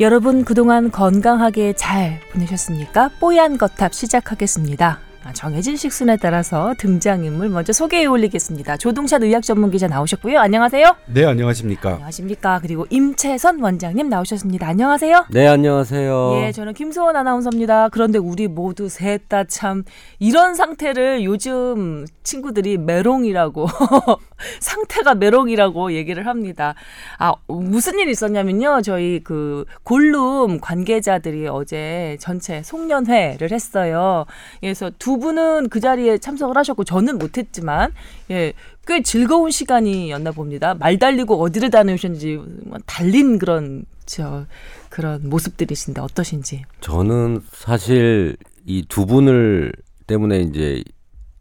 여러분 그동안 건강하게 잘 보내셨습니까? 뽀얀 거탑 시작하겠습니다. 아, 정해진 식순에 따라서 등장인물 먼저 소개해 올리겠습니다. 조동찬 의학 전문 기자 나오셨고요. 안녕하세요. 네, 안녕하십니까. 안녕하십니까. 그리고 임채선 원장님 나오셨습니다. 안녕하세요. 네, 안녕하세요. 예, 저는 김소원 아나운서입니다. 그런데 우리 모두 셋 다 참 이런 상태를 요즘 친구들이 메롱이라고 상태가 메롱이라고 얘기를 합니다. 아, 무슨 일이 있었냐면요. 저희 그 골룸 관계자들이 어제 전체 송년회를 했어요. 그래서 두 분은 그 자리에 참석을 하셨고 저는 못 했지만 예, 꽤 즐거운 시간이었나 봅니다. 말 달리고 어디를 다녀오셨는지 뭐 달린 그런 저 그런 모습들이신데 어떠신지. 저는 사실 이 두 분을 때문에 이제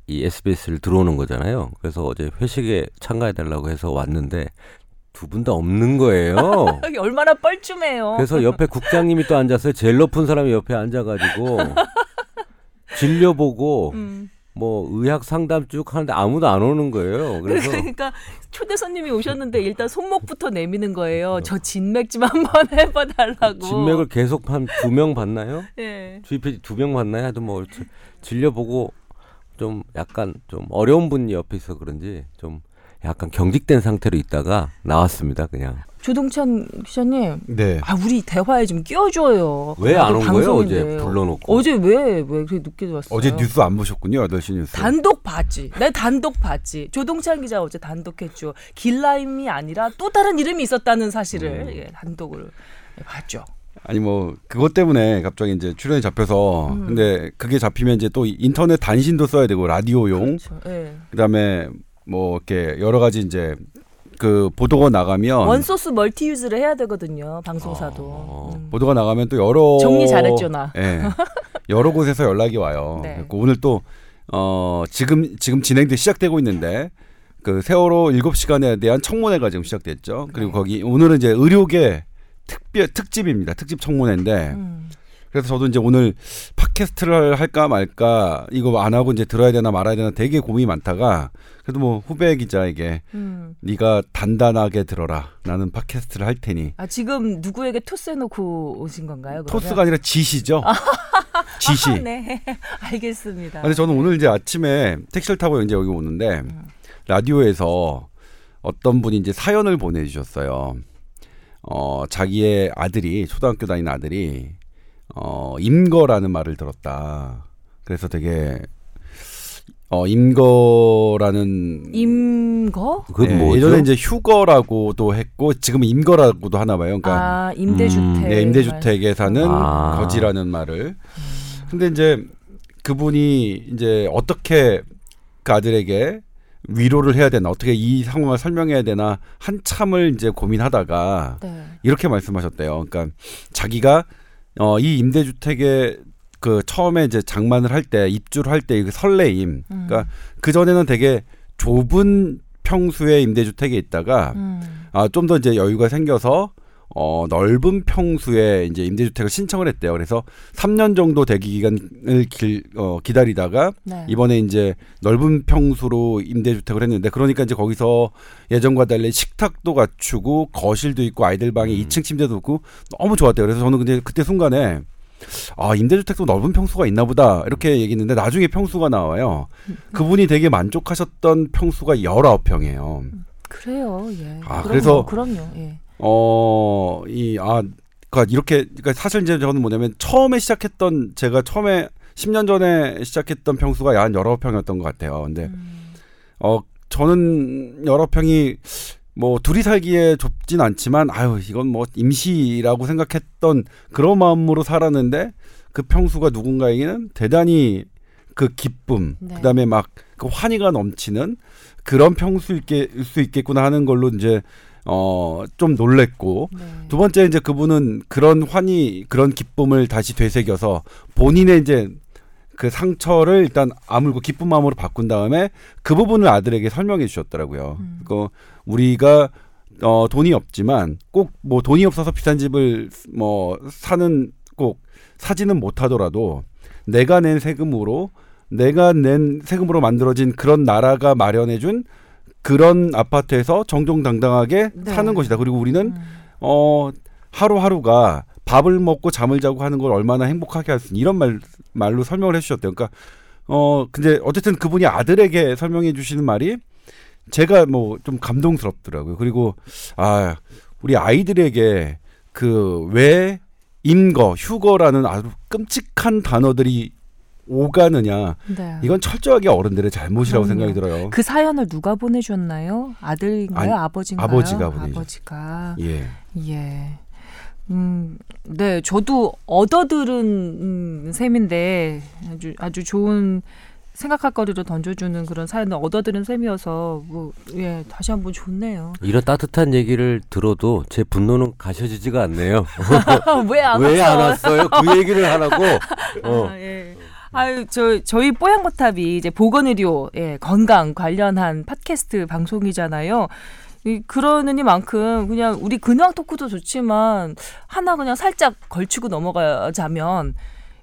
이 SBS를 들어오는 거잖아요. 그래서 어제 회식에 참가해 달라고 해서 왔는데 두 분 다 없는 거예요. 얼마나 뻘쭘해요. 그래서 옆에 국장님이 또 앉았어요. 제일 높은 사람이 옆에 앉아가지고 진료 보고 음. 뭐 의학 상담 쭉 하는데 아무도 안 오는 거예요. 그래서 그러니까 초대 손님이 오셨는데 일단 손목부터 내미는 거예요. 저 진맥 좀 한번 해봐 달라고. 진맥을 계속 한 두 명 봤나요? 예. 주입 두명 봤나요? 하여튼 뭐 지- 진료 보고 좀 약간 좀 어려운 분이 옆에 있어 그런지 좀 약간 경직된 상태로 있다가 나왔습니다. 그냥 조동찬 기자님, 네. 아 우리 대화에 좀 끼워줘요. 왜 안 온 거예요? 어제. 불러놓고 어제 왜왜 그렇게 늦게 왔어요? 어제 뉴스 안 보셨군요. 8시 뉴스. 단독 봤지. 내 단독 봤지. 조동찬 기자 어제 단독했죠. 길라임이 아니라 또 다른 이름이 있었다는 사실을 음. 예, 단독을 예, 봤죠. 아니 뭐 그것 때문에 갑자기 이제 출연이 잡혀서 음. 근데 그게 잡히면 이제 또 인터넷 단신도 써야 되고 라디오용 그렇죠. 예. 그다음에 뭐 이렇게 여러 가지 이제 그 보도가 나가면 원소스 멀티 유즈를 해야 되거든요. 방송사도. 어. 음. 보도가 나가면 또 여러 정리 잘했죠, 나. 예. 여러 곳에서 연락이 와요. 네. 오늘 또 어, 지금 지금 진행돼 시작되고 있는데 그 세월호 7시간에 대한 청문회가 지금 시작됐죠. 그리고 네. 거기 오늘은 이제 의료계 특별 특집입니다. 특집 청문회인데 음. 그래서 저도 이제 오늘 팟캐스트를 할까 말까 이거 안 하고 이제 들어야 되나 말아야 되나 되게 고민이 많다가 그래도 뭐 후배 기자에게 음. 네가 단단하게 들어라. 나는 팟캐스트를 할 테니. 아 지금 누구에게 토스 해놓고 오신 건가요? 그러면? 토스가 아니라 지시죠. 지시. 아, 네, 알겠습니다. 근데 저는 오늘 이제 아침에 택시를 타고 이제 여기 오는데 음. 라디오에서 어떤 분이 이제 사연을 보내주셨어요. 어 자기의 아들이 초등학교 다니는 아들이 어 임거라는 말을 들었다. 그래서 되게 어 임거라는 임거? 그건 네, 뭐죠? 예전에 이제 휴거라고도 했고 지금은 임거라고도 하나 봐요. 그러니까 아 임대주택. 음, 네, 임대주택에 사는 아. 거지라는 말을. 근데 이제 그분이 이제 어떻게 그 아들에게 위로를 해야 되나 어떻게 이 상황을 설명해야 되나 한참을 이제 고민하다가 네. 이렇게 말씀하셨대요. 그러니까 자기가 어 이 임대주택에 그 처음에 이제 장만을 할 때 입주를 할때그 설레임. 음. 그러니까 그 전에는 되게 좁은 평수의 임대주택에 있다가 음. 아, 좀 더 이제 여유가 생겨서 어, 넓은 평수의 이제 임대주택을 신청을 했대요. 그래서 3년 정도 대기 기간을 길, 어, 기다리다가 네. 이번에 이제 넓은 평수로 임대주택을 했는데 그러니까 이제 거기서 예전과 달리 식탁도 갖추고 거실도 있고 아이들 방에 2층 침대도 있고 너무 좋았대요. 그래서 저는 근데 그때 순간에 아, 임대주택도 넓은 평수가 있나 보다. 이렇게 얘기했는데 나중에 평수가 나와요. 그분이 되게 만족하셨던 평수가 19평이에요. 그래요. 예. 아, 그럼요, 그래서- 그럼요. 예. 어, 이, 아, 그니까 이렇게, 그니까 사실 이제 저는 뭐냐면 처음에 시작했던, 제가 처음에 10년 전에 시작했던 평수가 한 여러 평이었던 것 같아요. 근데, 음. 어, 저는 여러 평이 뭐 둘이 살기에 좁진 않지만, 아유, 이건 뭐 임시라고 생각했던 그런 마음으로 살았는데, 그 평수가 누군가에게는 대단히 그 기쁨, 네. 그 다음에 막 그 환희가 넘치는 그런 평수일 게- 수 있겠구나 하는 걸로 이제 어, 좀 놀랬고, 네. 두 번째 이제 그분은 그런 환희, 그런 기쁨을 다시 되새겨서 본인의 이제 그 상처를 일단 아물고 기쁜 마음으로 바꾼 다음에 그 부분을 아들에게 설명해 주셨더라고요. 음. 그 우리가 어 돈이 없지만 꼭 뭐 돈이 없어서 비싼 집을 뭐 사는 꼭 사지는 못하더라도 내가 낸 세금으로 내가 낸 세금으로 만들어진 그런 나라가 마련해 준 그런 아파트에서 정정당당하게 네. 사는 것이다. 그리고 우리는 음. 어 하루하루가 밥을 먹고 잠을 자고 하는 걸 얼마나 행복하게 할 수 있는 이런 말 말로 설명을 해주셨대요. 그러니까 어 근데 어쨌든 그분이 아들에게 설명해 주시는 말이 제가 뭐 좀 감동스럽더라고요. 그리고 아 우리 아이들에게 그 왜 임거, 휴거라는 아주 끔찍한 단어들이 오가느냐 네. 이건 철저하게 어른들의 잘못이라고 그럼요. 생각이 들어요. 그 사연을 누가 보내줬나요? 아들인가요? 아니, 아버지인가요? 아버지가 보내죠. 아버지가. 예. 예. 음, 네, 저도 얻어들은 음, 셈인데 아주 아주 좋은 생각할 거리를 던져주는 그런 사연을 얻어들은 셈이어서 뭐, 예, 다시 한번 좋네요. 이런 따뜻한 얘기를 들어도 제 분노는 가셔지지가 않네요. 왜안 왜안 왔어요? 그 얘기를 하라고. 어. 아, 예. 아유, 저 저희 뽀양거탑이 이제 보건의료, 예, 건강 관련한 팟캐스트 방송이잖아요. 이, 그러느니만큼 그냥 우리 근황 토크도 좋지만 하나 그냥 살짝 걸치고 넘어가자면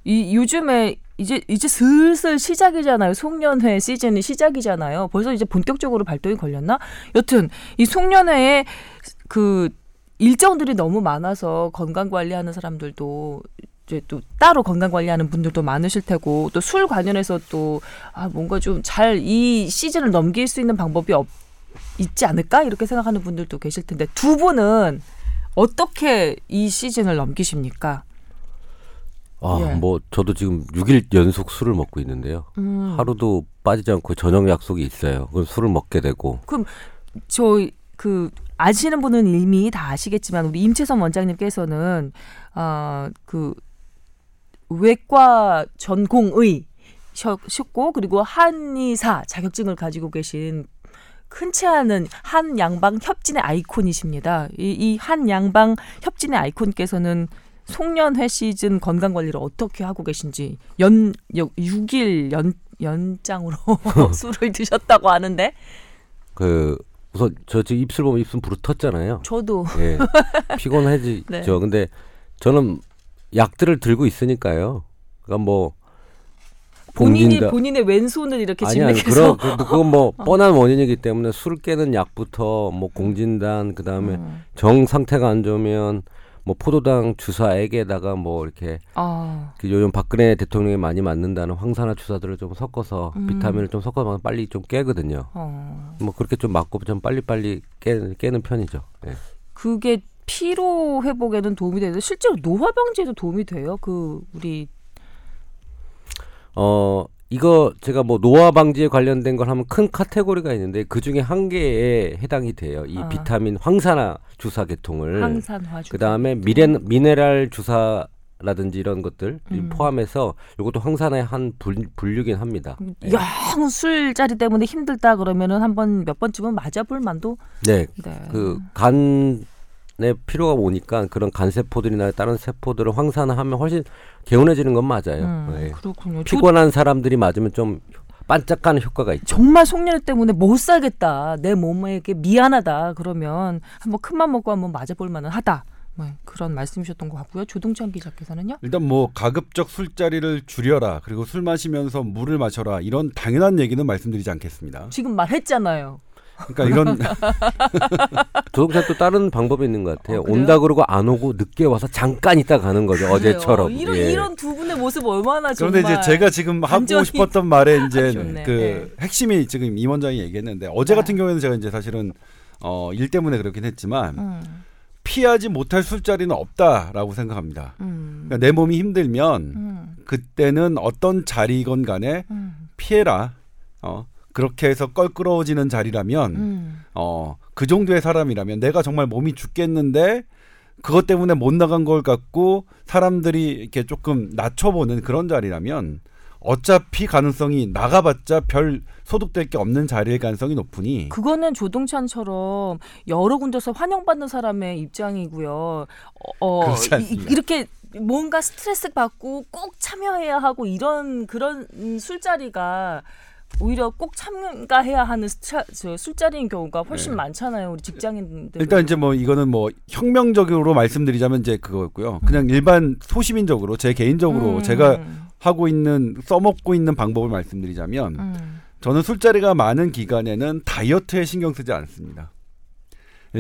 이 요즘에 이제 이제 슬슬 시작이잖아요. 송년회 시즌이 시작이잖아요. 벌써 이제 본격적으로 발동이 걸렸나? 여튼 이 송년회에 그 일정들이 너무 많아서 건강 관리하는 사람들도 이제 또 따로 건강 관리하는 분들도 많으실 테고 또 술 관련해서 또 아 뭔가 좀 잘 이 시즌을 넘길 수 있는 방법이 없 있지 않을까 이렇게 생각하는 분들도 계실 텐데 두 분은 어떻게 이 시즌을 넘기십니까? 아, 예. 뭐 저도 지금 6일 연속 술을 먹고 있는데요. 음, 하루도 빠지지 않고 저녁 약속이 있어요. 그럼 술을 먹게 되고. 저그 아시는 분은 이미 다 아시겠지만 우리 임채선 원장님께서는 아그 외과 전공의 셨고 그리고 한의사 자격증을 가지고 계신 흔치 않은 한 양방 협진의 아이콘이십니다. 이한 양방 협진의 아이콘께서는 송년회 시즌 건강 관리를 어떻게 하고 계신지 연 6일 연 연장으로 술을 드셨다고 하는데 그 우선 저 지금 입술 보면 입술 부르텄잖아요. 저도 예. 피곤해지죠. 네. 근데 저는 약들을 들고 있으니까요. 그러니까 뭐 본인이 봉진다- 본인의 왼손을 이렇게 진맥해서 그런 그- 그건 뭐 뻔한 원인이기 때문에 술 깨는 약부터 뭐 공진단 그다음에 음. 정 상태가 안 좋으면 뭐 포도당 주사액에다가 뭐 이렇게 아, 그 요즘 박근혜 대통령이 많이 맞는다는 황산화 주사들을 좀 섞어서 음. 비타민을 좀 섞어서 빨리 좀 깨거든요. 어. 뭐 그렇게 좀 맞고 좀 빨리빨리 깨, 깨는 편이죠. 예. 그게 피로 회복에는 도움이 되는데 실제로 노화 방지에도 도움이 돼요. 그 우리 어 이거 제가 뭐 노화 방지에 관련된 걸 하면 큰 카테고리가 있는데 그 중에 한 개에 해당이 돼요. 이 아. 비타민 황산화 주사 계통을 항산화 주. 그 다음에 미렌 미네랄 주사 라든지 이런 것들 음. 포함해서 이것도 황산화의 한 분, 분류긴 합니다. 예. 영 술자리 때문에 힘들다 그러면은 한번 몇 번쯤은 맞아볼 만도. 네, 네. 그 간에 피로가 오니까 그런 간 세포들이나 다른 세포들을 황산화하면 훨씬 개운해지는 건 맞아요. 음, 예. 그렇군요. 저 피곤한 사람들이 맞으면 좀 반짝하는 효과가 있죠. 정말 송년회 때문에 못 살겠다. 내 몸에게 미안하다. 그러면 한번 큰맘 먹고 한번 맞아볼 만은 하다. 뭐 그런 말씀이셨던 것 같고요. 조동찬 기자께서는요. 일단 뭐 가급적 술자리를 줄여라 그리고 술 마시면서 물을 마셔라 이런 당연한 얘기는 말씀드리지 않겠습니다. 지금 말했잖아요. 그러니까 이런 조동찬 또 다른 방법이 있는 것 같아요. 어? 온다 그러고 안 오고 늦게 와서 잠깐 있다 가는 거죠. 어제처럼. 이런 예. 이런 두 분의 모습 얼마나 정말. 그런데 이제 제가 지금 하고 완전히 싶었던 말에 이제 좋네. 그 예. 핵심이 지금 임 원장이 얘기했는데 어제 네. 같은 경우에는 제가 이제 사실은 어, 일 때문에 그렇긴 했지만 음, 피하지 못할 술자리는 없다라고 생각합니다. 음, 그러니까 내 몸이 힘들면 음, 그때는 어떤 자리건 간에 음, 피해라. 어, 그렇게 해서 껄끄러워지는 자리라면 음. 어, 그 정도의 사람이라면 내가 정말 몸이 죽겠는데 그것 때문에 못 나간 걸 갖고 사람들이 이렇게 조금 낮춰보는 그런 자리라면 어차피 가능성이 나가봤자 별 소득될 게 없는 자리일 가능성이 높으니 그거는 조동찬처럼 여러 군데서 환영받는 사람의 입장이고요. 어, 어, 이. 이렇게 뭔가 스트레스 받고 꼭 참여해야 하고 이런 그런 음, 술자리가 오히려 꼭 참가해야 하는 스차, 저 술자리인 경우가 훨씬 네. 많잖아요. 우리 직장인들. 일단 이제 뭐 이거는 뭐 혁명적으로 말씀드리자면 이제 그거였고요. 그냥 일반 소시민적으로 제 개인적으로 음, 제가 하고 있는 써먹고 있는 방법을 말씀드리자면 음, 저는 술자리가 많은 기간에는 다이어트에 신경 쓰지 않습니다.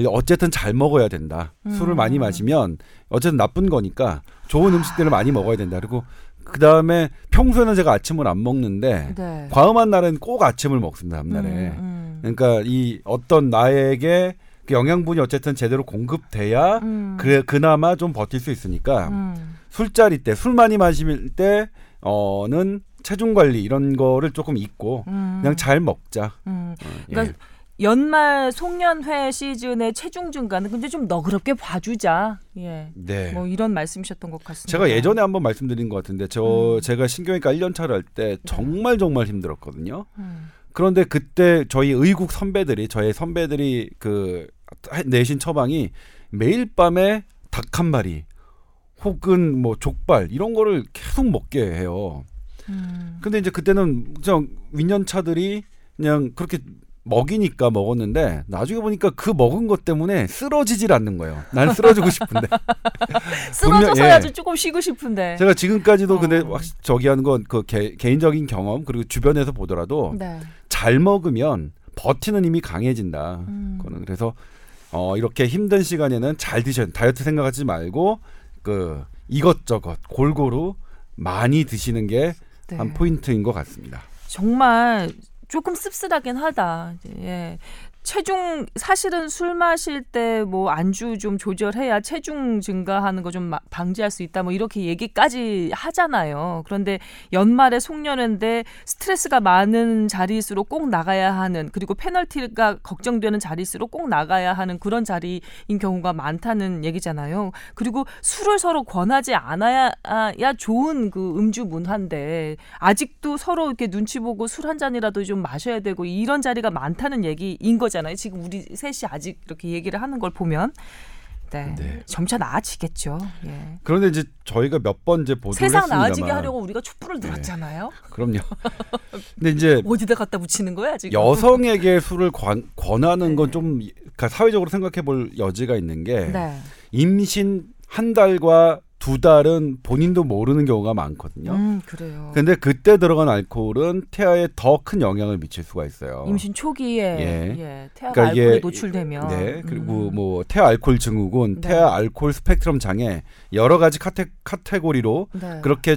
어쨌든 잘 먹어야 된다. 음. 술을 많이 마시면 어쨌든 나쁜 거니까 좋은 음식들을 많이 먹어야 된다. 그리고 그 다음에 평소에는 제가 아침을 안 먹는데 네. 과음한 날은 꼭 아침을 먹습니다. 다음날에. 음, 그러니까 이 어떤 나에게 그 영양분이 어쨌든 제대로 공급돼야 음. 그래 그나마 좀 버틸 수 있으니까 음. 술자리 때 술 많이 마실 때 어는 체중 관리 이런 거를 조금 잊고 음. 그냥 잘 먹자. 음. 어, 예. 그러니까 연말 송년회 시즌의 체중 증가는 근데 좀 너그럽게 봐주자. 예. 네. 뭐 이런 말씀이셨던 것 같습니다. 제가 예전에 한번 말씀드린 것 같은데 저 음. 제가 신경외과 1년 차를 할 때 정말 정말 힘들었거든요. 음. 그런데 그때 저희 의국 선배들이 저의 선배들이 그 내신 처방이 매일 밤에 닭 한 마리 혹은 뭐 족발 이런 거를 계속 먹게 해요. 음. 근데 이제 그때는 그냥 윈년차들이 그냥 그렇게 먹이니까 먹었는데 나중에 보니까 그 먹은 것 때문에 쓰러지질 않는 거예요. 난 쓰러지고 싶은데. 쓰러져서야지 예. 조금 쉬고 싶은데. 제가 지금까지도 근데 어. 확 저기 하는 건 그 개인적인 경험 그리고 주변에서 보더라도 네. 잘 먹으면 버티는 힘이 강해진다. 음. 그거는 그래서 어 이렇게 힘든 시간에는 잘 드셔야 다이어트 생각하지 말고 그 이것저것 골고루 많이 드시는 게한 네. 포인트인 것 같습니다. 정말 조금 씁쓸하긴 하다. 예. 체중 사실은 술 마실 때 뭐 안주 좀 조절해야 체중 증가하는 거 좀 방지할 수 있다 뭐 이렇게 얘기까지 하잖아요. 그런데 연말에 송년회인데 스트레스가 많은 자리일수록 꼭 나가야 하는 그리고 페널티가 걱정되는 자리일수록 꼭 나가야 하는 그런 자리인 경우가 많다는 얘기잖아요. 그리고 술을 서로 권하지 않아야 좋은 그 음주 문화인데 아직도 서로 이렇게 눈치 보고 술 한 잔이라도 좀 마셔야 되고 이런 자리가 많다는 얘기인 거 잖아요. 지금 우리 셋이 아직 이렇게 얘기를 하는 걸 보면 네, 네. 점차 나아지겠죠. 예. 그런데 이제 저희가 몇 번 이제 보도를 세상 했습니다만 나아지게 하려고 우리가 촛불을 네. 들었잖아요. 그럼요. 근데 이제 어디다 갖다 붙이는 거야 지금? 여성에게 술을 권, 권하는 네. 건좀 사회적으로 생각해 볼 여지가 있는 게 네. 임신 한 달과 두 달은 본인도 모르는 경우가 많거든요. 음 그래요. 근데 그때 들어간 알코올은 태아에 더 큰 영향을 미칠 수가 있어요. 임신 초기에 예. 예. 태아가 그러니까 이게- 알코올에 노출되면 네, 그리고 음. 뭐 태아 알코올 증후군, 네. 태아 알코올 스펙트럼 장애 여러 가지 카테, 카테고리로 네. 그렇게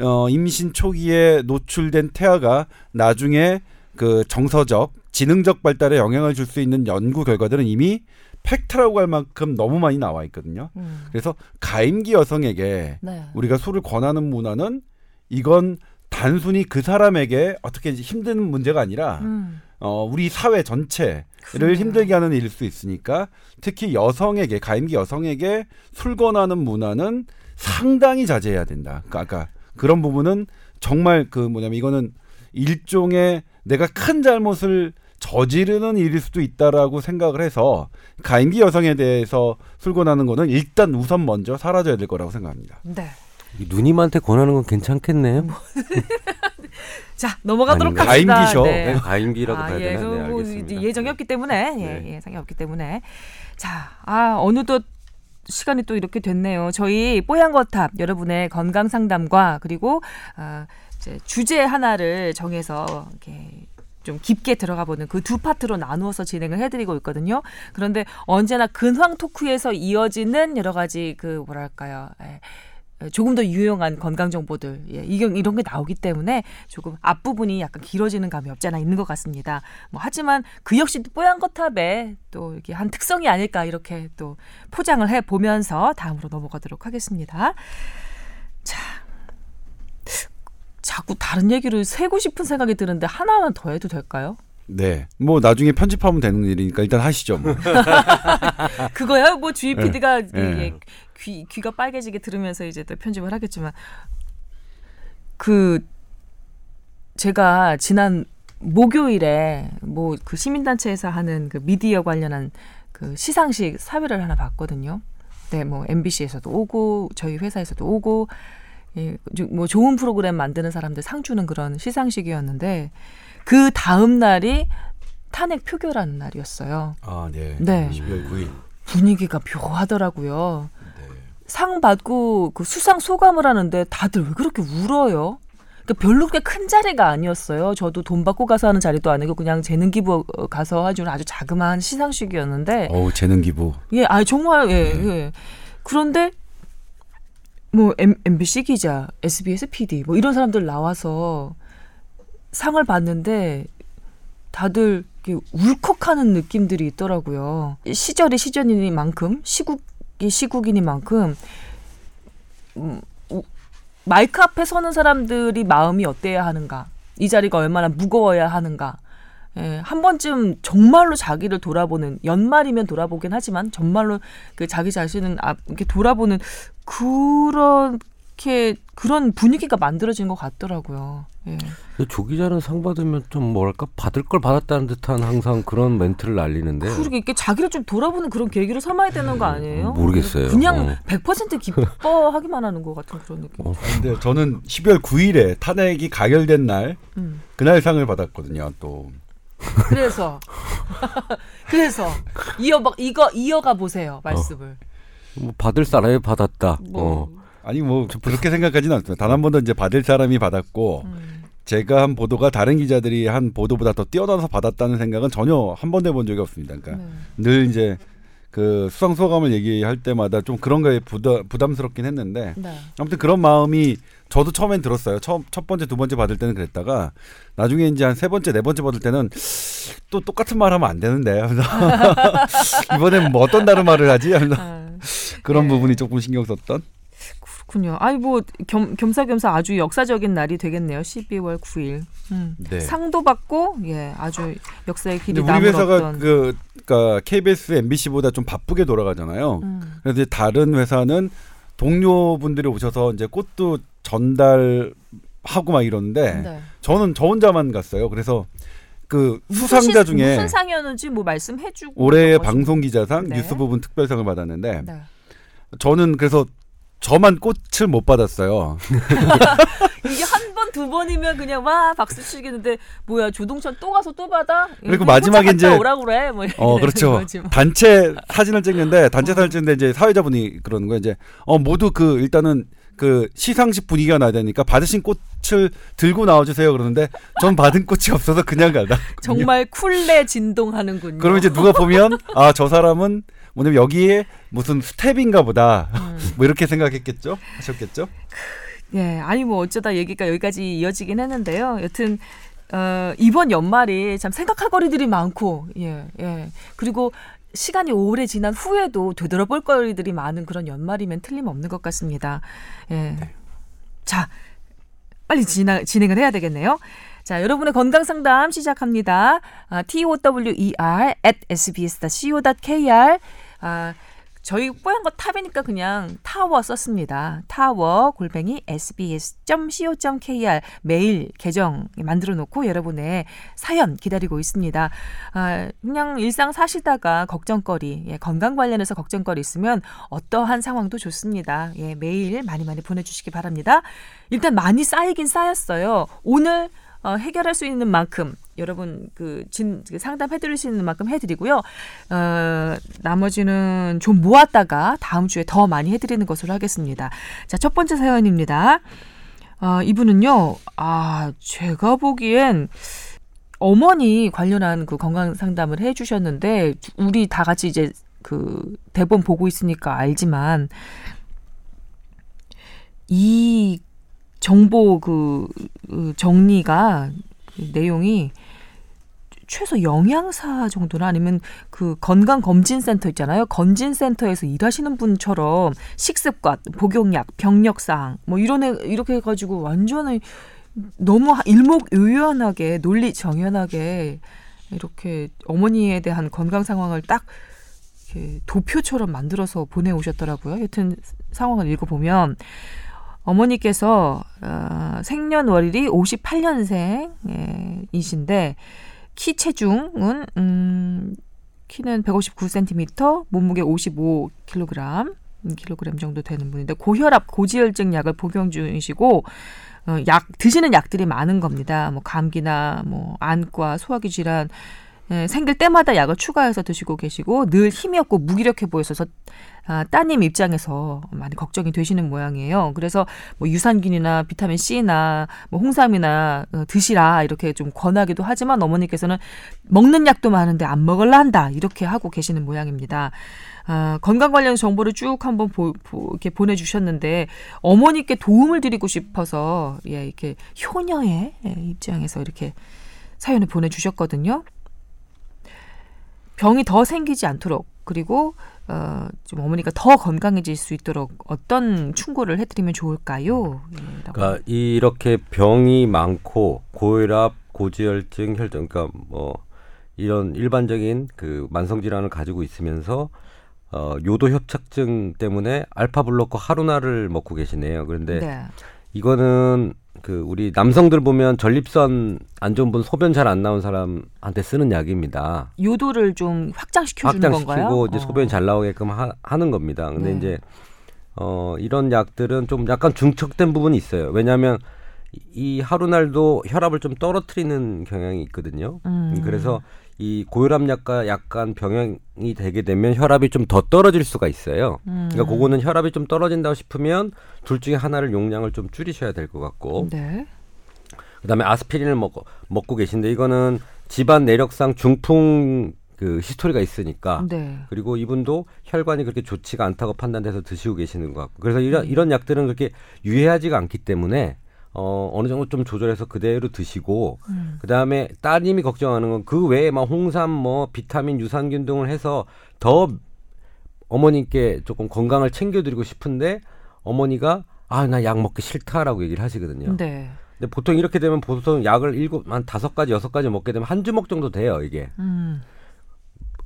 어, 임신 초기에 노출된 태아가 나중에 그 정서적, 지능적 발달에 영향을 줄 수 있는 연구 결과들은 이미 팩트라고 할 만큼 너무 많이 나와 있거든요. 음. 그래서 가임기 여성에게 네. 우리가 술을 권하는 문화는 이건 단순히 그 사람에게 어떻게 힘든 문제가 아니라 음. 어, 우리 사회 전체를 그래요. 힘들게 하는 일일 수 있으니까 특히 여성에게 가임기 여성에게 술 권하는 문화는 상당히 자제해야 된다. 그러니까 아까 그런 부분은 정말 그 뭐냐면 이거는 일종의 내가 큰 잘못을 저지르는 일일 수도 있다라고 생각을 해서 가임기 여성에 대해서 술 권하는 거는 일단 우선 먼저 사라져야 될 거라고 생각합니다. 네. 이 누님한테 권하는 건 괜찮겠네요. 자 넘어가도록 아닌가? 합시다. 가임기셔. 네. 네, 가임기라고 아, 봐야 예, 되나? 그 네, 뭐 알겠습니다. 이제 예정이 없기 때문에 예, 네. 예정이 없기 때문에 자, 아 어느덧 시간이 또 이렇게 됐네요. 저희 뽀얀 거탑 여러분의 건강 상담과 그리고 아, 이제 주제 하나를 정해서 이렇게 좀 깊게 들어가 보는 그 두 파트로 나누어서 진행을 해드리고 있거든요. 그런데 언제나 근황 토크에서 이어지는 여러 가지 그 뭐랄까요. 예, 조금 더 유용한 건강 정보들 예, 이런 이런 게 나오기 때문에 조금 앞부분이 약간 길어지는 감이 없지 않아 있는 것 같습니다. 뭐 하지만 그 역시 또 뽀얀 거탑에 또 이게 한 특성이 아닐까 이렇게 또 포장을 해 보면서 다음으로 넘어가도록 하겠습니다. 자. 자꾸 다른 얘기를 세고 싶은 생각이 드는데 하나만 더 해도 될까요? 네. 뭐 나중에 편집하면 되는 일이니까 일단 하시죠. 뭐. 그거야 뭐 주희 예, PD가 예. 귀 귀가 빨개지게 들으면서 이제 또 편집을 하겠지만 그 제가 지난 목요일에 뭐 그 시민단체에서 하는 그 미디어 관련한 그 시상식 사회를 하나 봤거든요. 네, 뭐 MBC에서도 오고 저희 회사에서도 오고 예, 좀뭐 좋은 프로그램 만드는 사람들 상 주는 그런 시상식이었는데 그 다음 날이 탄핵 표결하는 날이었어요. 아, 네. 네. 12월 9일. 분위기가 묘하더라고요. 네. 상 받고 그 수상 소감을 하는데 다들 왜 그렇게 울어요? 그 별로 그렇게 큰 자리가 아니었어요. 저도 돈 받고 가서 하는 자리도 아니고 그냥 재능 기부 가서 해주는 아주 자그마한 시상식이었는데 어우 재능 기부. 예, 아 정말 예, 예. 그런데 뭐 M, MBC 기자, SBS PD 뭐 이런 사람들 나와서 상을 받는데 다들 이렇게 울컥하는 느낌들이 있더라고요. 시절이 시절이니만큼 시국이 시국이니만큼 음, 우- 마이크 앞에 서는 사람들이 마음이 어때야 하는가? 이 자리가 얼마나 무거워야 하는가? 예, 한 번쯤 정말로 자기를 돌아보는 연말이면 돌아보긴 하지만 정말로 그 자기 자신은 앞 이렇게 돌아보는 그렇게 그런 분위기가 만들어진 것 같더라고요. 예. 근데 조 기자는 상 받으면 좀 뭐랄까 받을 걸 받았다는 듯한 항상 그런 멘트를 날리는데 그러게 이렇게 자기를 좀 돌아보는 그런 계기로 삼아야 되는 거 아니에요? 모르겠어요. 그냥 어. 100% 기뻐하기만 하는 것 같은 그런 느낌. 어. 근데 저는 12월 9일에 탄핵이 가결된 날 음. 그날 상을 받았거든요. 또 그래서 그래서 이어 이거 이어가 보세요 말씀을. 뭐 받을 사람이 받았다. 뭐 어. 아니 뭐 그렇게 생각하지는 않습니다. 단 한 번도 이제 받을 사람이 받았고 음. 제가 한 보도가 다른 기자들이 한 보도보다 더 뛰어나서 받았다는 생각은 전혀 한 번도 해본 적이 없습니다. 그러니까 네. 늘 이제 그 수상 소감을 얘기할 때마다 좀 그런 거에 부담, 부담스럽긴 했는데 네. 아무튼 그런 마음이 저도 처음엔 들었어요. 처음 첫 번째 두 번째 받을 때는 그랬다가 나중에 이제 한 세 번째 네 번째 받을 때는 또 똑같은 말 하면 안 되는데 하면서 이번엔 뭐 어떤 다른 말을 하지 하면서 아, 그런 네. 부분이 조금 신경 썼던 그렇군요. 아니 뭐 겸, 겸사겸사 아주 역사적인 날이 되겠네요. 12월 9일. 음. 네. 상도 받고 예 아주 역사의 길이 근데 우리 회사가 그 그러니까 KBS, MBC보다 좀 바쁘게 돌아가잖아요. 음. 그래서 이제 다른 회사는 동료분들이 오셔서 이제 꽃도 전달하고 막 이러는데 네. 저는 저 혼자만 갔어요. 그래서 그 수상자 시- 중에 무슨 상이었는지 뭐 말씀해주고 올해의 거죠. 방송 기자상 네. 뉴스 부분 특별상을 받았는데 네. 저는 그래서 저만 꽃을 못 받았어요. 이게 한 번 두 번이면 그냥 와 박수 치겠는데 뭐야 조동찬 또 가서 또 받아? 그리고 마지막에 이제- 오라 그래 뭐 어 그렇죠. 뭐. 단체 사진을 찍는데 단체 사진을 찍는데 이제 사회자분이 그러는 거예요. 이제 어 모두 그 일단은 그 시상식 분위기가 나야 되니까 받으신 꽃을 들고 나와주세요 그러는데 전 받은 꽃이 없어서 그냥 가다. 정말 쿨레 진동하는군요. 그러면 이제 누가 보면 아 저 사람은 뭐냐면 여기에 무슨 스텝인가 보다 음. 뭐 이렇게 생각했겠죠 하셨겠죠 예, 아니 뭐 어쩌다 얘기가 여기까지 이어지긴 했는데요. 여튼 어, 이번 연말이 참 생각할 거리들이 많고, 예, 예. 그리고 시간이 오래 지난 후에도 되돌아볼 거리들이 많은 그런 연말이면 틀림없는 것 같습니다. 예. 자, 빨리 진행, 진행을 해야 되겠네요. 자, 여러분의 건강 상담 시작합니다. 아, tower at sbs.co.kr 아, 저희 뽀얀거탑이니까 그냥 타워 썼습니다. 타워 골뱅이 sbs.co.kr 메일 계정 만들어 놓고 여러분의 사연 기다리고 있습니다. 아, 그냥 일상 사시다가 걱정거리, 예, 건강 관련해서 걱정거리 있으면 어떠한 상황도 좋습니다. 예, 메일 많이 많이 보내주시기 바랍니다. 일단 많이 쌓이긴 쌓였어요. 오늘 어, 해결할 수 있는 만큼 여러분 그, 진, 그 상담해 드릴 수 있는 만큼 해드리고요. 어, 나머지는 좀 모았다가 다음 주에 더 많이 해드리는 것으로 하겠습니다. 자, 첫 번째 사연입니다. 어, 이분은요, 아, 제가 보기엔 어머니 관련한 그 건강 상담을 해 주셨는데 우리 다 같이 이제 그 대본 보고 있으니까 알지만 이 정보 그, 그 정리가 그 내용이 최소 영양사 정도나 아니면 그 건강 검진 센터 있잖아요. 검진 센터에서 일하시는 분처럼 식습관, 복용약, 병력 사항 뭐 이런 애 이렇게 해 가지고 완전히 너무 일목요연하게 논리 정연하게 이렇게 어머니에 대한 건강 상황을 딱 도표처럼 만들어서 보내 오셨더라고요. 여튼 상황을 읽어보면 어머니께서 어, 생년월일이 58년생이신데 키 체중은 음, 키는 159cm, 몸무게 55kg, 킬로그램 정도 되는 분인데 고혈압, 고지혈증 약을 복용 중이시고 어, 약 드시는 약들이 많은 겁니다. 뭐 감기나 뭐 안과, 소화기 질환 예, 생길 때마다 약을 추가해서 드시고 계시고 늘 힘이 없고 무기력해 보여서 아, 따님 입장에서 많이 걱정이 되시는 모양이에요. 그래서 뭐 유산균이나 비타민 C나 뭐 홍삼이나 어, 드시라 이렇게 좀 권하기도 하지만 어머니께서는 먹는 약도 많은데 안 먹을라 한다 이렇게 하고 계시는 모양입니다. 아, 건강 관련 정보를 쭉 한번 보, 보, 이렇게 보내주셨는데 어머니께 도움을 드리고 싶어서 예, 이렇게 효녀의 예, 입장에서 이렇게 사연을 보내주셨거든요. 병이 더 생기지 않도록 그리고 어, 좀 어머니가 더 건강해질 수 있도록 어떤 충고를 해드리면 좋을까요? 그러니까 이렇게 병이 많고 고혈압, 고지혈증, 혈전, 그러니까 뭐 이런 일반적인 그 만성 질환을 가지고 있으면서 어, 요도 협착증 때문에 알파 블로커 하루나를 먹고 계시네요. 그런데 네. 이거는 그 우리 남성들 보면 전립선 안 좋은 분 소변 잘 안 나온 사람한테 쓰는 약입니다. 요도를 좀 확장시켜 주는 건가요? 확장시키고 이제 어. 소변이 잘 나오게끔 하, 는 겁니다. 근데 네. 이제 어 이런 약들은 좀 약간 중첩된 부분이 있어요. 왜냐하면 이- 이 하루날도 혈압을 좀 떨어뜨리는 경향이 있거든요. 음. 그래서 이 고혈압 약과 약간 병행이 되게 되면 혈압이 좀 더 떨어질 수가 있어요. 음. 그러니까 그거는 혈압이 좀 떨어진다고 싶으면 둘 중에 하나를 용량을 좀 줄이셔야 될 것 같고 네. 그다음에 아스피린을 먹고 먹고 계신데 이거는 집안 내력상 중풍 그 히스토리가 있으니까 네. 그리고 이분도 혈관이 그렇게 좋지가 않다고 판단돼서 드시고 계시는 것 같고 그래서 이런 음. 이런 약들은 그렇게 유해하지가 않기 때문에 어 어느 정도 좀 조절해서 그대로 드시고 음. 그 다음에 따님이 걱정하는 건 그 외에 막 홍삼 뭐 비타민 유산균 등을 해서 더 어머님께 조금 건강을 챙겨드리고 싶은데 어머니가 아 나 약 먹기 싫다라고 얘기를 하시거든요. 네. 근데 보통 이렇게 되면 보통 약을 일곱 한 다섯 가지 여섯 가지 먹게 되면 한 주먹 정도 돼요 이게. 음.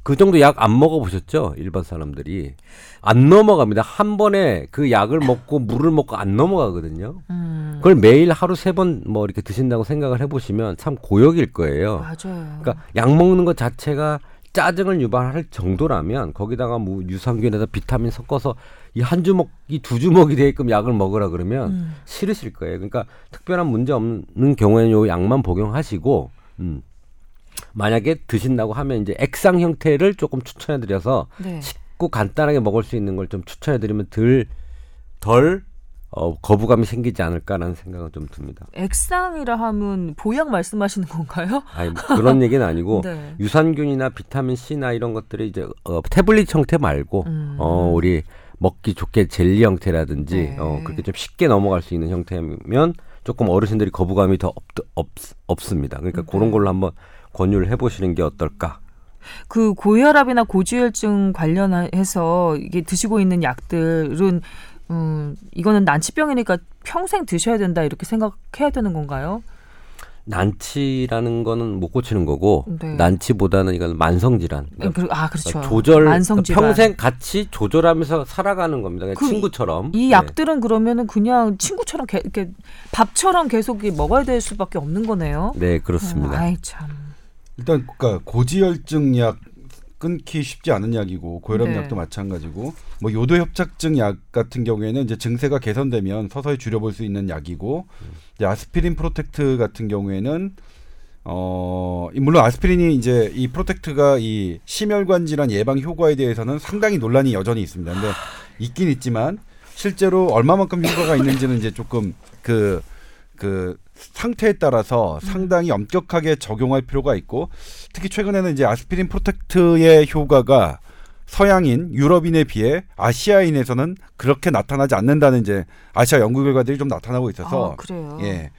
그 정도 약 안 먹어보셨죠? 일반 사람들이 안 넘어갑니다. 한 번에 그 약을 먹고 물을 먹고 안 넘어가거든요. 음. 그걸 매일 하루 세 번 뭐 이렇게 드신다고 생각을 해보시면 참 고역일 거예요. 맞아요. 그러니까 약 먹는 것 자체가 짜증을 유발할 정도라면 거기다가 뭐 유산균에다 비타민 섞어서 이 한 주먹 이 두 주먹이 되게끔 약을 먹으라 그러면 음. 싫으실 거예요. 그러니까 특별한 문제 없는 경우에는 요 약만 복용하시고 음. 만약에 드신다고 하면 이제 액상 형태를 조금 추천해드려서 네. 쉽고 간단하게 먹을 수 있는 걸 좀 추천해드리면 덜덜 어, 거부감이 생기지 않을까라는 생각은 좀 듭니다. 액상이라 하면 보약 말씀하시는 건가요? 아니 뭐 그런 얘기는 아니고 네. 유산균이나 비타민 C나 이런 것들이 이제 어, 태블릿 형태 말고 음. 어 우리 먹기 좋게 젤리 형태라든지 네. 어 그렇게 좀 쉽게 넘어갈 수 있는 형태면 조금 어르신들이 거부감이 더 없, 없, 없습니다. 그러니까 네. 그런 걸로 한번 권유를 해보시는 게 어떨까? 그 고혈압이나 고지혈증 관련해서 이게 드시고 있는 약들은 음, 이거는 난치병이니까 평생 드셔야 된다 이렇게 생각해야 되는 건가요? 난치라는 거는 못 고치는 거고 네. 난치보다는 이건 만성 질환. 아, 그- 아 그렇죠. 그러니까 조절 만성 그러니까 질환. 평생 같이 조절하면서 살아가는 겁니다. 그 친구처럼. 이 네. 약들은 그러면은 그냥 친구처럼 게, 이렇게 밥처럼 계속 이 먹어야 될 수밖에 없는 거네요. 네, 그렇습니다. 어, 아이 참. 일단 그러니까 고지혈증 약 끊기 쉽지 않은 약이고 고혈압 네. 약도 마찬가지고 뭐 요도 협착증 약 같은 경우에는 이제 증세가 개선되면 서서히 줄여볼 수 있는 약이고 이제 아스피린 프로텍트 같은 경우에는 어 이- 물론 아스피린이 이제 이 프로텍트가 이 심혈관 질환 예방 효과에 대해서는 상당히 논란이 여전히 있습니다. 근데 있긴 있지만 실제로 얼마만큼 효과가 있는지는 이제 조금 그그 상태에 따라서 상당히 엄격하게 적용할 필요가 있고 특히 최근에는 이제 아스피린 프로텍트의 효과가 서양인 유럽인에 비해 아시아인에서는 그렇게 나타나지 않는다는 이제 아시아 연구 결과들이 좀 나타나고 있어서 아, 그래요. 예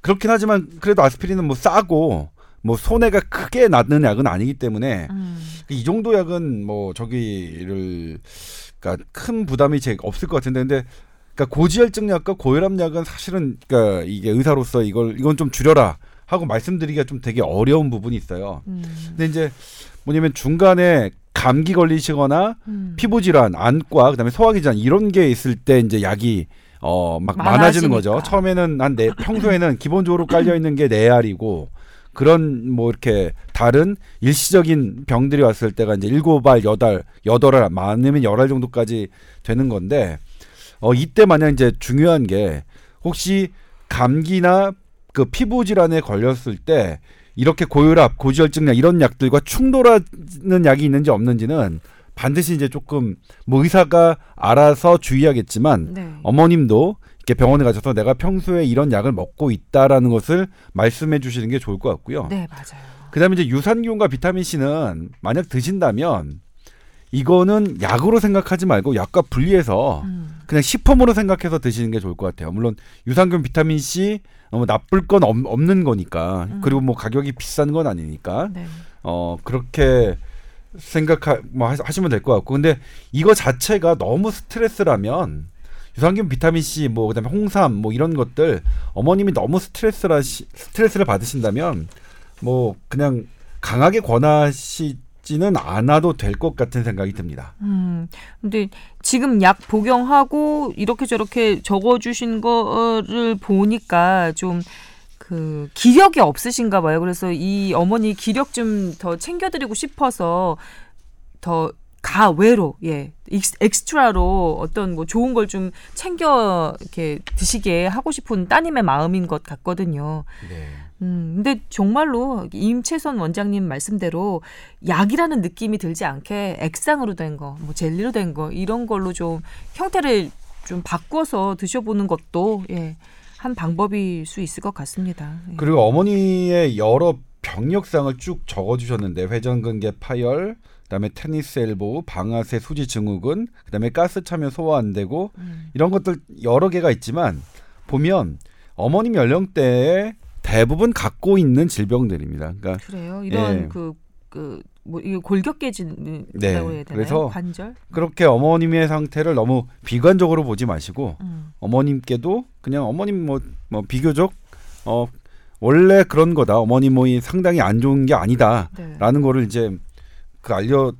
그렇긴 하지만 그래도 아스피린은 뭐 싸고 뭐 손해가 크게 나는 약은 아니기 때문에 음. 이 정도 약은 뭐 저기를 그러니까 큰 부담이 제 없을 것 같은데 근데 그러니까 고지혈증 약과 고혈압 약은 사실은 그러니까 이게 의사로서 이걸 이건 좀 줄여라 하고 말씀드리기가 좀 되게 어려운 부분이 있어요. 음. 근데 이제 뭐냐면 중간에 감기 걸리시거나 음. 피부 질환, 안과, 그다음에 소화기 질환 이런 게 있을 때 이제 약이 어 막 많아지는 거죠. 처음에는 한 네, 평소에는 기본적으로 깔려 있는 게 네 알이고 그런 뭐 이렇게 다른 일시적인 병들이 왔을 때가 이제 일곱 알, 여덟, 여덟 알 많으면 열 알 정도까지 되는 건데 어 이때 만약 이제 중요한 게 혹시 감기나 그 피부 질환에 걸렸을 때 이렇게 고혈압, 고지혈증약 이런 약들과 충돌하는 약이 있는지 없는지는 반드시 이제 조금 뭐 의사가 알아서 주의하겠지만 네. 어머님도 이렇게 병원에 가셔서 내가 평소에 이런 약을 먹고 있다라는 것을 말씀해 주시는 게 좋을 것 같고요. 네, 맞아요. 그다음에 이제 유산균과 비타민 C는 만약 드신다면 이거는 약으로 생각하지 말고 약과 분리해서 음. 그냥 식품으로 생각해서 드시는 게 좋을 것 같아요. 물론 유산균, 비타민 C 너무 나쁠 건 없, 없는 거니까 음. 그리고 뭐 가격이 비싼 건 아니니까 네. 어 그렇게 생각하 뭐 하- 하시면 될 것 같고 근데 이거 자체가 너무 스트레스라면 유산균, 비타민 C 뭐 그다음에 홍삼 뭐 이런 것들 어머님이 너무 스트레스라 시, 스트레스를 받으신다면 뭐 그냥 강하게 권하시 지는 않아도 될 것 같은 생각이 듭니다. 음. 근데 지금 약 복용하고 이렇게 저렇게 적어 주신 거를 보니까 좀 그 기력이 없으신가 봐요. 그래서 이 어머니 기력 좀 더 챙겨 드리고 싶어서 더 가외로 예 엑스트라로 어떤 뭐 좋은 걸 좀 챙겨 이렇게 드시게 하고 싶은 따님의 마음인 것 같거든요. 네. 음, 근데 정말로 임채선 원장님 말씀대로 약이라는 느낌이 들지 않게 액상으로 된 거, 뭐 젤리로 된 거 이런 걸로 좀 형태를 좀 바꿔서 드셔보는 것도 예, 한 방법일 수 있을 것 같습니다. 예. 그리고 어머니의 여러 병력상을 쭉 적어주셨는데 회전근개 파열, 그다음에 테니스 엘보, 방아쇠 수지 증후군, 그다음에 가스 차면 소화 안 되고 음, 이런 것들 여러 개가 있지만 보면 어머님 연령대에 대부분 갖고 있는 질병들입니다. 그러니까 그래요. 이런 예. 그 그 뭐 이거 골격계진이라고 네, 해야 되나요? 그래서 관절. 그렇게 어머님의 상태를 너무 비관적으로 보지 마시고 음, 어머님께도 그냥 어머님 뭐, 뭐 비교적 어 원래 그런 거다. 어머님 뭐이 상당히 안 좋은 게 아니다. 네. 라는 거를 이제 그 알려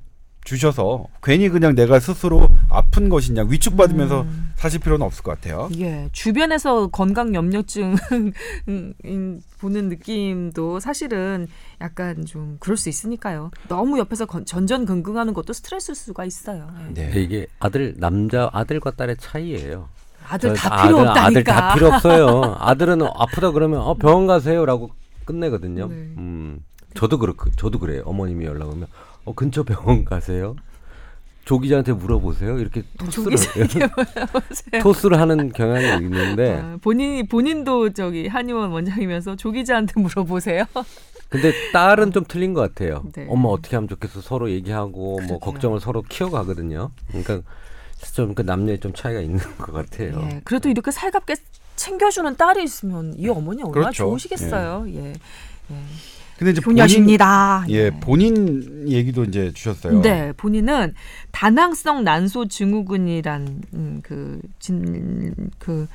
주셔서 괜히 그냥 내가 스스로 아픈 것이냐 위축받으면서 음. 사실 필요는 없을 것 같아요. 예, 주변에서 건강 염려증 보는 느낌도 사실은 약간 좀 그럴 수 있으니까요. 너무 옆에서 건- 전전긍긍하는 것도 스트레스일 수가 있어요. 예. 네. 이게 아들 남자 아들과 딸의 차이예요. 아들 저다 필요 아들, 없다니까. 아들 다 필요 없어요. 아들은 아프다 그러면 어 병원 가세요라고 끝내거든요. 네. 음, 저도 그렇고 저도 그래요. 어머님이 연락 오면 어 근처 병원 가세요. 조 기자한테 물어보세요. 이렇게 토스를 토스를 하는 경향이 있는데 아, 본인이 본인도 저기 한의원 원장이면서 조 기자한테 물어보세요. 근데 딸은 좀 틀린 것 같아요. 네. 엄마 어떻게 하면 좋겠어 서로 얘기하고 그러게요. 뭐 걱정을 서로 키워가거든요. 그러니까 좀 그 남녀의 좀 차이가 있는 것 같아요. 예, 그래도 이렇게 살갑게 챙겨주는 딸이 있으면 이 어머니 얼마나 그렇죠. 좋으시겠어요. 예, 예. 근데 이제 본인 효녀십니다. 예, 본인 얘기도 이제 주셨어요. 네, 본인은 다낭성 난소 증후군이란 음, 그 진 그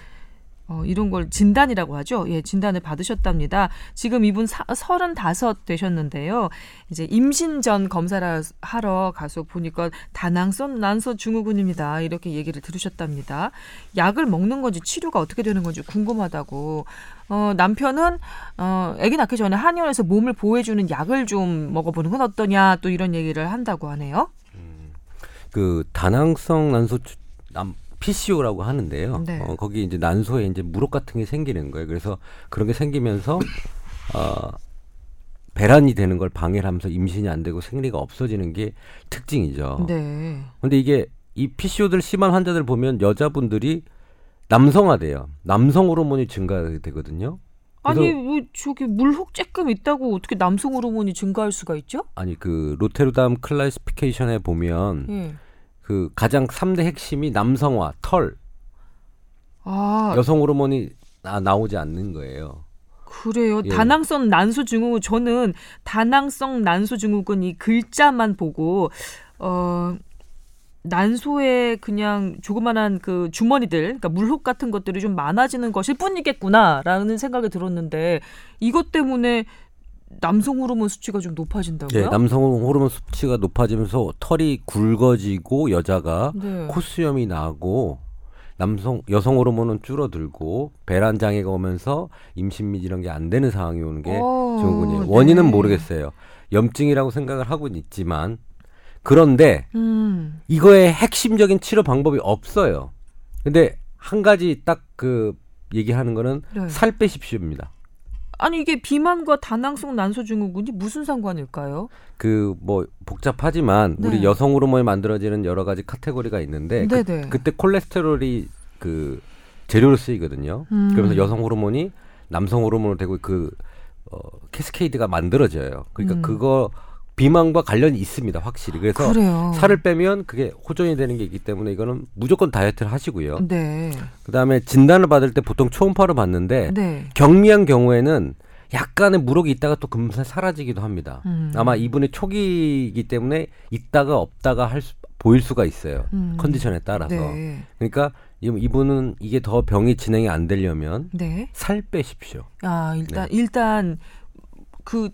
어, 이런 걸 진단이라고 하죠. 예, 진단을 받으셨답니다. 지금 이분 사, 35 되셨는데요. 이제 임신 전 검사를 하러 가서 보니까 다낭성 난소 증후군입니다. 이렇게 얘기를 들으셨답니다. 약을 먹는 건지 치료가 어떻게 되는 건지 궁금하다고. 어, 남편은 어, 아기 낳기 전에 한의원에서 몸을 보호해주는 약을 좀 먹어보는 건 어떠냐 또 이런 얘기를 한다고 하네요. 그 다낭성 난소 추- 남 PCO라고 하는데요. 네. 어, 거기 이제 난소에 이제 무릎 같은 게 생기는 거예요. 그래서 그런 게 생기면서 어, 배란이 되는 걸 방해를 하면서 임신이 안 되고 생리가 없어지는 게 특징이죠. 네. 근데 이게 이 PCO들 심한 환자들 보면 여자분들이 남성화돼요. 남성 호르몬이 증가되거든요. 아니 뭐 저기 물혹 쬐끔 있다고 어떻게 남성 호르몬이 증가할 수가 있죠? 아니 그 로테르담 클래시피케이션에 보면 예. 그 가장 3대 핵심이 남성화, 털, 아 여성 호르몬이 나, 나오지 않는 거예요. 그래요. 예. 다낭성 난소 증후군 저는 다낭성 난소 증후군 이 글자만 보고 어 난소에 그냥 조그만한 그 주머니들, 그러니까 물혹 같은 것들이 좀 많아지는 것일 뿐이겠구나라는 생각이 들었는데 이것 때문에 남성 호르몬 수치가 좀 높아진다고요? 예, 남성 호르몬 수치가 높아지면서 털이 굵어지고 여자가 네. 코수염이 나고 남성 여성 호르몬은 줄어들고 배란 장애가 오면서 임신 및 이런 게 안 되는 상황이 오는 게 어, 증후군이에요. 원인은 네. 모르겠어요. 염증이라고 생각을 하고는 있지만 그런데 음. 이거의 핵심적인 치료 방법이 없어요. 근데 한 가지 딱 그 얘기하는 거는 네. 살 빼십시오입니다. 아니 이게 비만과 다낭성 난소 증후군이 무슨 상관일까요? 그 뭐 복잡하지만 네. 우리 여성 호르몬이 만들어지는 여러 가지 카테고리가 있는데 그, 네네. 그 때 콜레스테롤이 그 재료로 쓰이거든요. 음. 그러면서 여성 호르몬이 남성 호르몬으로 되고 그 어, 캐스케이드가 만들어져요. 그러니까 음. 그거 비만과 관련이 있습니다, 확실히. 그래서 그래요. 살을 빼면 그게 호전이 되는 게 있기 때문에 이거는 무조건 다이어트를 하시고요. 네. 그다음에 진단을 받을 때 보통 초음파를 받는데 네. 경미한 경우에는 약간의 무록이 있다가 또 금세 사라지기도 합니다. 음. 아마 이분의 초기이기 때문에 있다가 없다가 할 수, 보일 수가 있어요. 음. 컨디션에 따라서. 네. 그러니까 이- 이분은 이게 더 병이 진행이 안 되려면 네. 살 빼십시오. 아 일단 네. 일단 그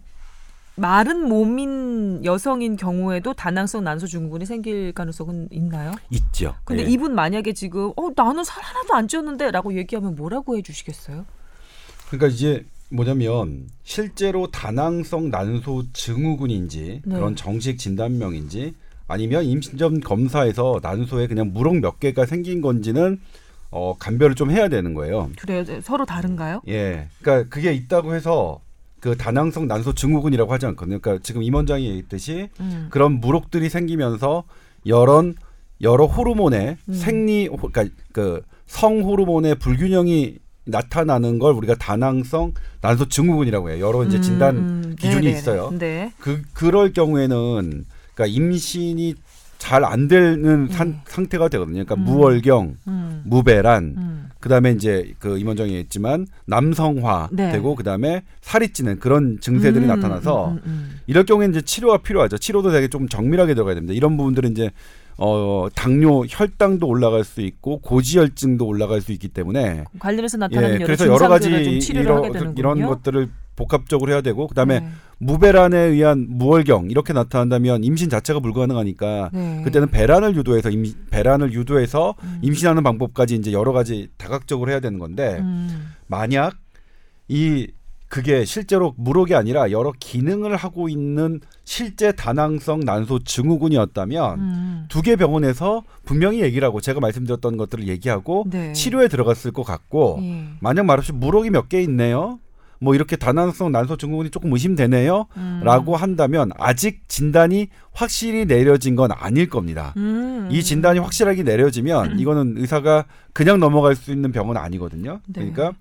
마른 몸인 여성인 경우에도 다낭성 난소 증후군이 생길 가능성은 있나요? 있죠. 근데 예. 이분 만약에 지금 어 나는 살 하나도 안 찌었는데라고 얘기하면 뭐라고 해주시겠어요? 그러니까 이제 뭐냐면 실제로 다낭성 난소 증후군인지 네. 그런 정식 진단명인지 아니면 임신전 검사에서 난소에 그냥 무록 몇 개가 생긴 건지는 어, 감별을 좀 해야 되는 거예요. 그래요 서로 다른가요? 예. 그러니까 그게 있다고 해서 그 다낭성 난소 증후군이라고 하지 않거든요. 그러니까 지금 임 원장이 얘기했듯이 음. 그런 무록들이 생기면서 여러 여러 호르몬의 음. 생리 호- 그러니까 그 성 호르몬의 불균형이 나타나는 걸 우리가 다낭성 난소 증후군이라고 해요. 여러 이제 진단 음, 기준이 네네네. 있어요. 네. 그 그럴 경우에는 그러니까 임신이 잘 안 되는 산- 음. 상태가 되거든요. 그러니까 음. 무월경, 음. 무배란, 음. 그다음에 이제 그 임원장이 했지만 남성화 네. 되고 그다음에 살이 찌는 그런 증세들이 음, 나타나서 음, 음, 음. 이럴 경우에는 이제 치료가 필요하죠. 치료도 되게 좀 정밀하게 들어가야 됩니다. 이런 부분들은 이제 어 당뇨, 혈당도 올라갈 수 있고 고지혈증도 올라갈 수 있기 때문에 관련해서 나타나는 예, 여러 그래서 여러 가지 이런. 이런 것들을 복합적으로 해야 되고 그다음에 네. 무배란에 의한 무월경 이렇게 나타난다면 임신 자체가 불가능하니까 네. 그때는 배란을 유도해서 임, 배란을 유도해서 음. 임신하는 방법까지 이제 여러 가지 다각적으로 해야 되는 건데 음. 만약 이 그게 실제로 무록이 아니라 여러 기능을 하고 있는 실제 다낭성 난소 증후군이었다면 음. 두개 병원에서 분명히 얘기를 하고 제가 말씀드렸던 것들을 얘기하고 네. 치료에 들어갔을 것 같고 예. 만약 말없이 무록이 몇 개 있네요. 뭐 이렇게 다낭성 난소 증후군이 조금 의심되네요. 음. 라고 한다면 아직 진단이 확실히 내려진 건 아닐 겁니다. 음. 이 진단이 확실하게 내려지면 이거는 의사가 그냥 넘어갈 수 있는 병은 아니거든요. 네. 그러니까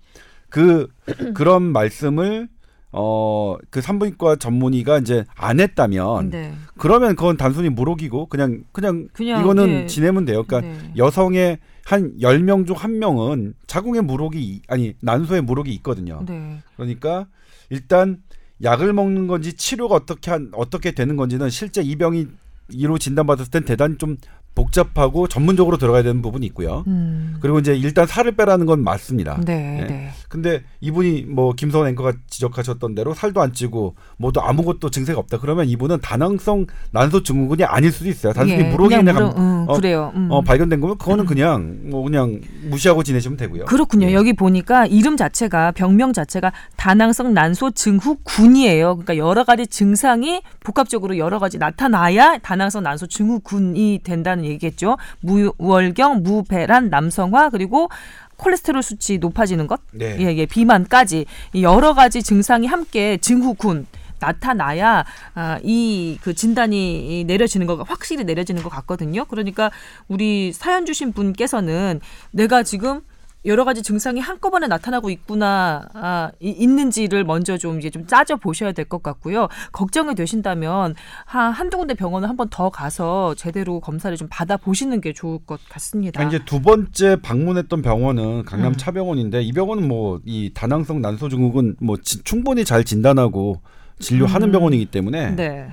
그 그런 말씀을 어 그 산부인과 전문의가 이제 안 했다면 네. 그러면 그건 단순히 무록이고 그냥 그냥, 그냥, 이거는 네. 지내면 돼요. 그러니까 네. 여성의 한 열 명 중 한 명은 자궁에 무록이 이- 아니 난소에 무록이 있거든요. 네. 그러니까 일단 약을 먹는 건지 치료가 어떻게 한 어떻게 되는 건지는 실제 이 병이 이로 진단받았을 땐 대단히 좀 복잡하고 전문적으로 들어가야 되는 부분이 있고요. 음. 그리고 이제 일단 살을 빼라는 건 맞습니다. 네, 네. 네. 근데 이분이 뭐 김성원 앵커가 지적하셨던 대로 살도 안 찌고 뭐도 아무것도 증세가 없다. 그러면 이분은 다낭성 난소 증후군이 아닐 수도 있어요. 단순히 예, 무록이 그냥, 무록, 음, 어, 그래요. 음. 어, 발견된 거면 그거는 그냥 뭐 그냥 무시하고 지내시면 되고요. 그렇군요. 예. 여기 보니까 이름 자체가 병명 자체가 다낭성 난소 증후군이에요. 그러니까 여러 가지 증상이 복합적으로 여러 가지 나타나야 다낭성 난소 증후군이 된다는 얘기겠죠. 무월경, 무배란, 남성화 그리고 콜레스테롤 수치 높아지는 것, 네. 예, 예, 비만까지 이 여러 가지 증상이 함께 증후군 나타나야 아, 이 그 진단이 내려지는 거가 확실히 내려지는 것 같거든요. 그러니까 우리 사연 주신 분께서는 내가 지금 여러 가지 증상이 한꺼번에 나타나고 있구나 아, 이- 있는지를 먼저 좀 이제 좀 짜져 보셔야 될 것 같고요. 걱정이 되신다면 한 한두 군데 병원을 한번 더 가서 제대로 검사를 좀 받아 보시는 게 좋을 것 같습니다. 아, 이제 두 번째 방문했던 병원은 강남 음. 차병원인데 이 병원은 뭐 이 다낭성 난소 증후군 뭐 지- 충분히 잘 진단하고 진료하는 음. 병원이기 때문에 네.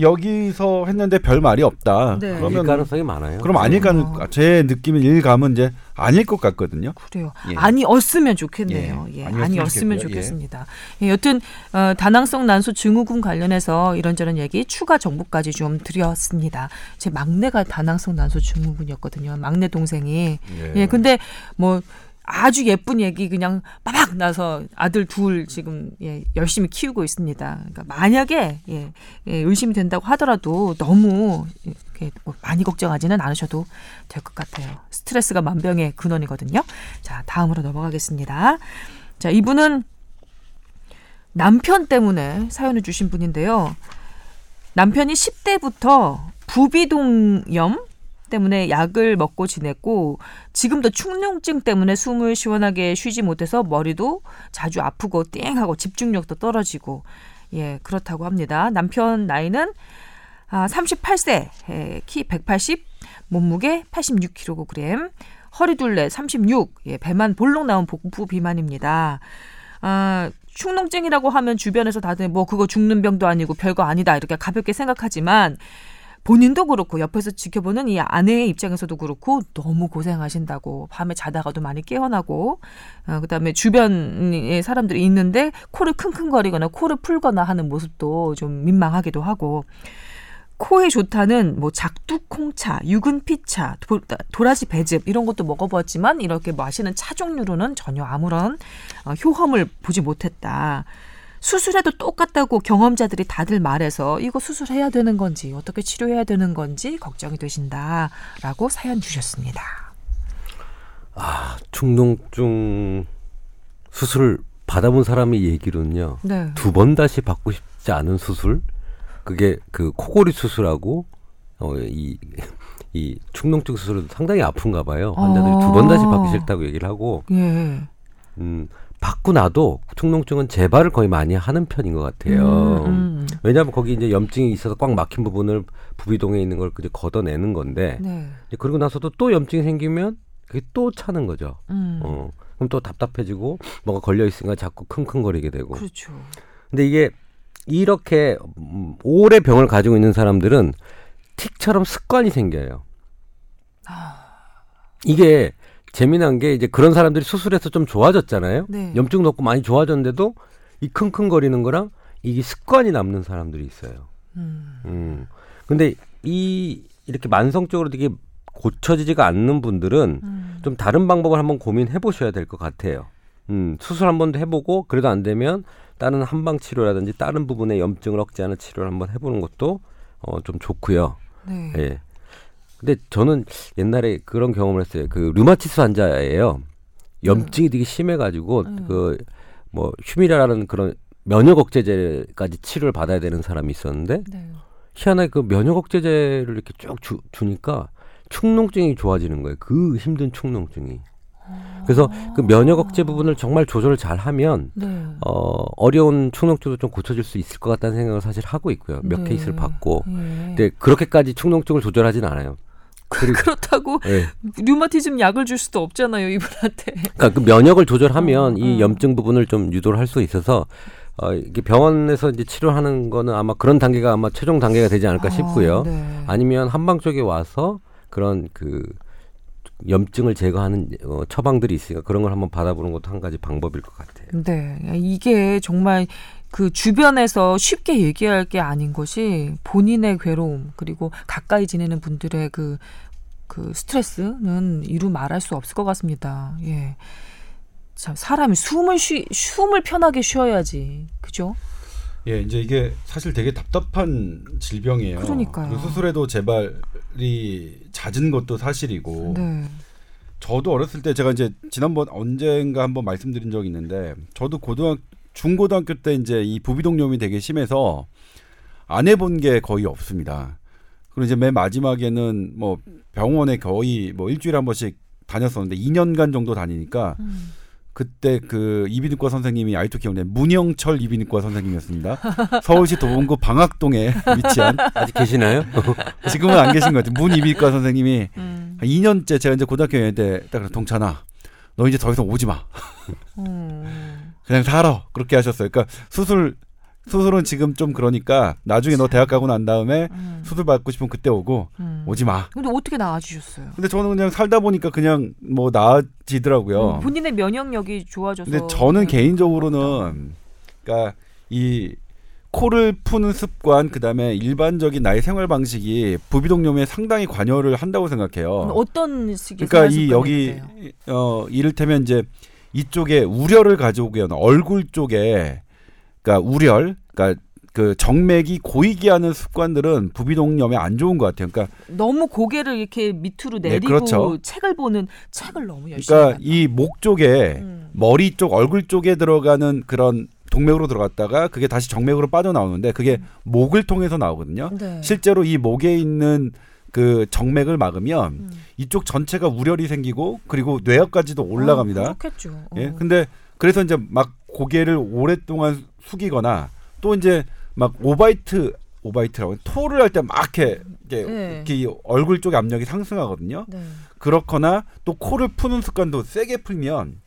여기서 했는데 별 말이 없다. 네. 그러면 가능성이 많아요. 그럼 아닐 가능 어. 제 느낌은 일감은 이제 아닐 것 같거든요. 그래요. 예. 아니었으면 좋겠네요. 예, 예, 아니었으면 좋겠고요. 좋겠습니다. 예, 여튼 어, 다낭성 난소 증후군 관련해서 이런저런 얘기 추가 정보까지 좀 드렸습니다. 제 막내가 다낭성 난소 증후군이었거든요. 막내 동생이. 예, 근데 뭐 아주 예쁜 얘기 그냥 빠박 나서 아들 둘 지금 예, 열심히 키우고 있습니다. 그러니까 만약에 예, 예, 의심이 된다고 하더라도 너무 이렇게 뭐 많이 걱정하지는 않으셔도 될 것 같아요. 스트레스가 만병의 근원이거든요. 자, 다음으로 넘어가겠습니다. 자, 이분은 남편 때문에 사연을 주신 분인데요. 남편이 10대부터 부비동염 때문에 약을 먹고 지냈고 지금도 축농증 때문에 숨을 시원하게 쉬지 못해서 머리도 자주 아프고 띵하고 집중력도 떨어지고 예 그렇다고 합니다. 남편 나이는 아 38세 예, 키 180, 몸무게 86kg, 허리둘레 36, 예, 배만 볼록 나온 복부 비만입니다. 아, 축농증이라고 하면 주변에서 다들 뭐 그거 죽는 병도 아니고 별거 아니다 이렇게 가볍게 생각하지만 본인도 그렇고 옆에서 지켜보는 이 아내의 입장에서도 그렇고 너무 고생하신다고 밤에 자다가도 많이 깨어나고 어, 그다음에 주변에 사람들이 있는데 코를 킁킁거리거나 코를 풀거나 하는 모습도 좀 민망하기도 하고 코에 좋다는 뭐 작두콩차, 유근피차, 도, 도라지 배즙 이런 것도 먹어보았지만 이렇게 마시는 차 종류로는 전혀 아무런 어, 효험을 보지 못했다. 수술해도 똑같다고 경험자들이 다들 말해서 이거 수술해야 되는 건지 어떻게 치료해야 되는 건지 걱정이 되신다라고 사연 주셨습니다. 아, 충농증 수술을 받아본 사람의 얘기로는요. 네. 두번 다시 받고 싶지 않은 수술. 그게 그 코골이 수술하고 어, 이, 이 축농증 수술은 상당히 아픈가 봐요. 환자들이 두번 다시 받기 싫다고 얘기를 하고, 예. 음, 받고 나도 축농증은 재발을 거의 많이 하는 편인 것 같아요. 음, 음. 왜냐하면 거기 이제 염증이 있어서 꽉 막힌 부분을 부비동에 있는 걸 이제 걷어내는 건데, 네. 그러고 나서도 또 염증이 생기면 그게 또 차는 거죠. 음. 어. 그럼 또 답답해지고 뭐가 걸려 있으니까 자꾸 킁킁거리게 되고. 그렇죠. 근데 이게 이렇게 음, 오래 병을 가지고 있는 사람들은 틱처럼 습관이 생겨요. 이게 재미난 게 이제 그런 사람들이 수술해서 좀 좋아졌잖아요. 네. 염증도 없고 많이 좋아졌는데도 이 킁킁거리는 거랑 이게 습관이 남는 사람들이 있어요. 음. 음. 근데 이 이렇게 만성적으로 되게 고쳐지지가 않는 분들은 음. 좀 다른 방법을 한번 고민해 보셔야 될 것 같아요. 음, 수술 한번 해보고 그래도 안 되면 다른 한방 치료라든지 다른 부분의 염증을 억제하는 치료를 한번 해보는 것도 어, 좀 좋고요. 네. 예. 근데 저는 옛날에 그런 경험을 했어요. 그 류마티스 환자예요. 염증이 되게 심해가지고 음. 그뭐 휴미라라는 그런 면역 억제제까지 치료를 받아야 되는 사람이 있었는데 네. 희한하게 그 면역 억제제를 이렇게 쭉 주, 주니까 축농증이 좋아지는 거예요. 그 힘든 축농증이. 그래서 그 면역 억제 부분을 정말 조절을 잘 하면 네. 어, 어려운 축농증도 좀 고쳐질 수 있을 것 같다는 생각을 사실 하고 있고요. 몇 네. 케이스를 받고. 예. 근데 그렇게까지 축농증을 조절하진 않아요. 그리고 그렇다고 예. 류마티즘 약을 줄 수도 없잖아요 이분한테. 그러니까 그 면역을 조절하면 어, 이 어. 염증 부분을 좀 유도를 할 수 있어서 어, 이게 병원에서 이제 치료하는 거는 아마 그런 단계가 아마 최종 단계가 되지 않을까 싶고요. 아, 네. 아니면 한방 쪽에 와서 그런 그 염증을 제거하는 어, 처방들이 있으니까 그런 걸 한번 받아보는 것도 한 가지 방법일 것 같아요. 네, 이게 정말 그 주변에서 쉽게 얘기할 게 아닌 것이 본인의 괴로움 그리고 가까이 지내는 분들의 그, 그 스트레스는 이루 말할 수 없을 것 같습니다. 예. 참 사람이 숨을 쉬 숨을 편하게 쉬어야지, 그죠? 예, 이제 이게 사실 되게 답답한 질병이에요. 그러니까요. 그 수술에도 재발이 잦은 것도 사실이고. 네, 저도 어렸을 때 제가 이제 지난번 언젠가 한번 말씀드린 적이 있는데 저도 고등학 중고등학교 때 이제 이 부비동염이 되게 심해서 안 해본 게 거의 없습니다. 그리고 이제 맨 마지막에는 뭐 병원에 거의 뭐 일주일에 한 번씩 다녔었는데 2년간 정도 다니니까 음. 그때 그 이비인후과 선생님이 아이토 기억나요. 문영철 이비인후과 선생님이었습니다. 서울시 도봉구 방학동에 위치한 아직 계시나요? 지금은 안 계신 것 같아요. 문 이비인후과 선생님이 음, 한 2년째 제가 이제 고등학교 여행 때딱 동찬아 너 이제 더 이상 오지 마 음. 그냥 살아 그렇게 하셨어요 그러니까 수술 수술은 지금 좀 그러니까 나중에 너 대학 가고 난 다음에 음. 수술 받고 싶으면 그때 오고 음. 오지 마 근데 어떻게 나아지셨어요? 근데 저는 그냥 살다 보니까 그냥 뭐 나아지더라고요 음, 본인의 면역력이 좋아져서. 근데 저는 네, 개인적으로는 그러니까 이 코를 푸는 습관 그다음에 일반적인 나의 생활 방식이 부비동염에 상당히 관여를 한다고 생각해요. 어떤 식의 그러니까 이 여기? 어 이를테면 이제 이쪽에 우려를 가져오게 하는 얼굴 쪽에 그러니까 우렬 그러니까 그 정맥이 고이게 하는 습관들은 부비동염에 안 좋은 것 같아요. 그러니까 너무 고개를 이렇게 밑으로 네, 내리고 그렇죠. 책을 보는 책을 너무 열심히 그러니까? 이 목 쪽에 음. 머리 쪽 얼굴 쪽에 들어가는 그런 동맥으로 들어갔다가 그게 다시 정맥으로 빠져나오는데 그게 목을 통해서 나오거든요. 네. 실제로 이 목에 있는 그 정맥을 막으면 음. 이쪽 전체가 우열이 생기고 그리고 뇌역까지도 올라갑니다. 어, 그렇겠죠. 예. 어. 근데 그래서 이제 막 고개를 오랫동안 숙이거나 또 이제 막 오바이트 오바이트라고 토를 할 때 막 이렇게, 이렇게, 네. 이렇게 얼굴 쪽 압력이 상승하거든요. 네. 그렇거나 또 코를 푸는 습관도 세게 풀면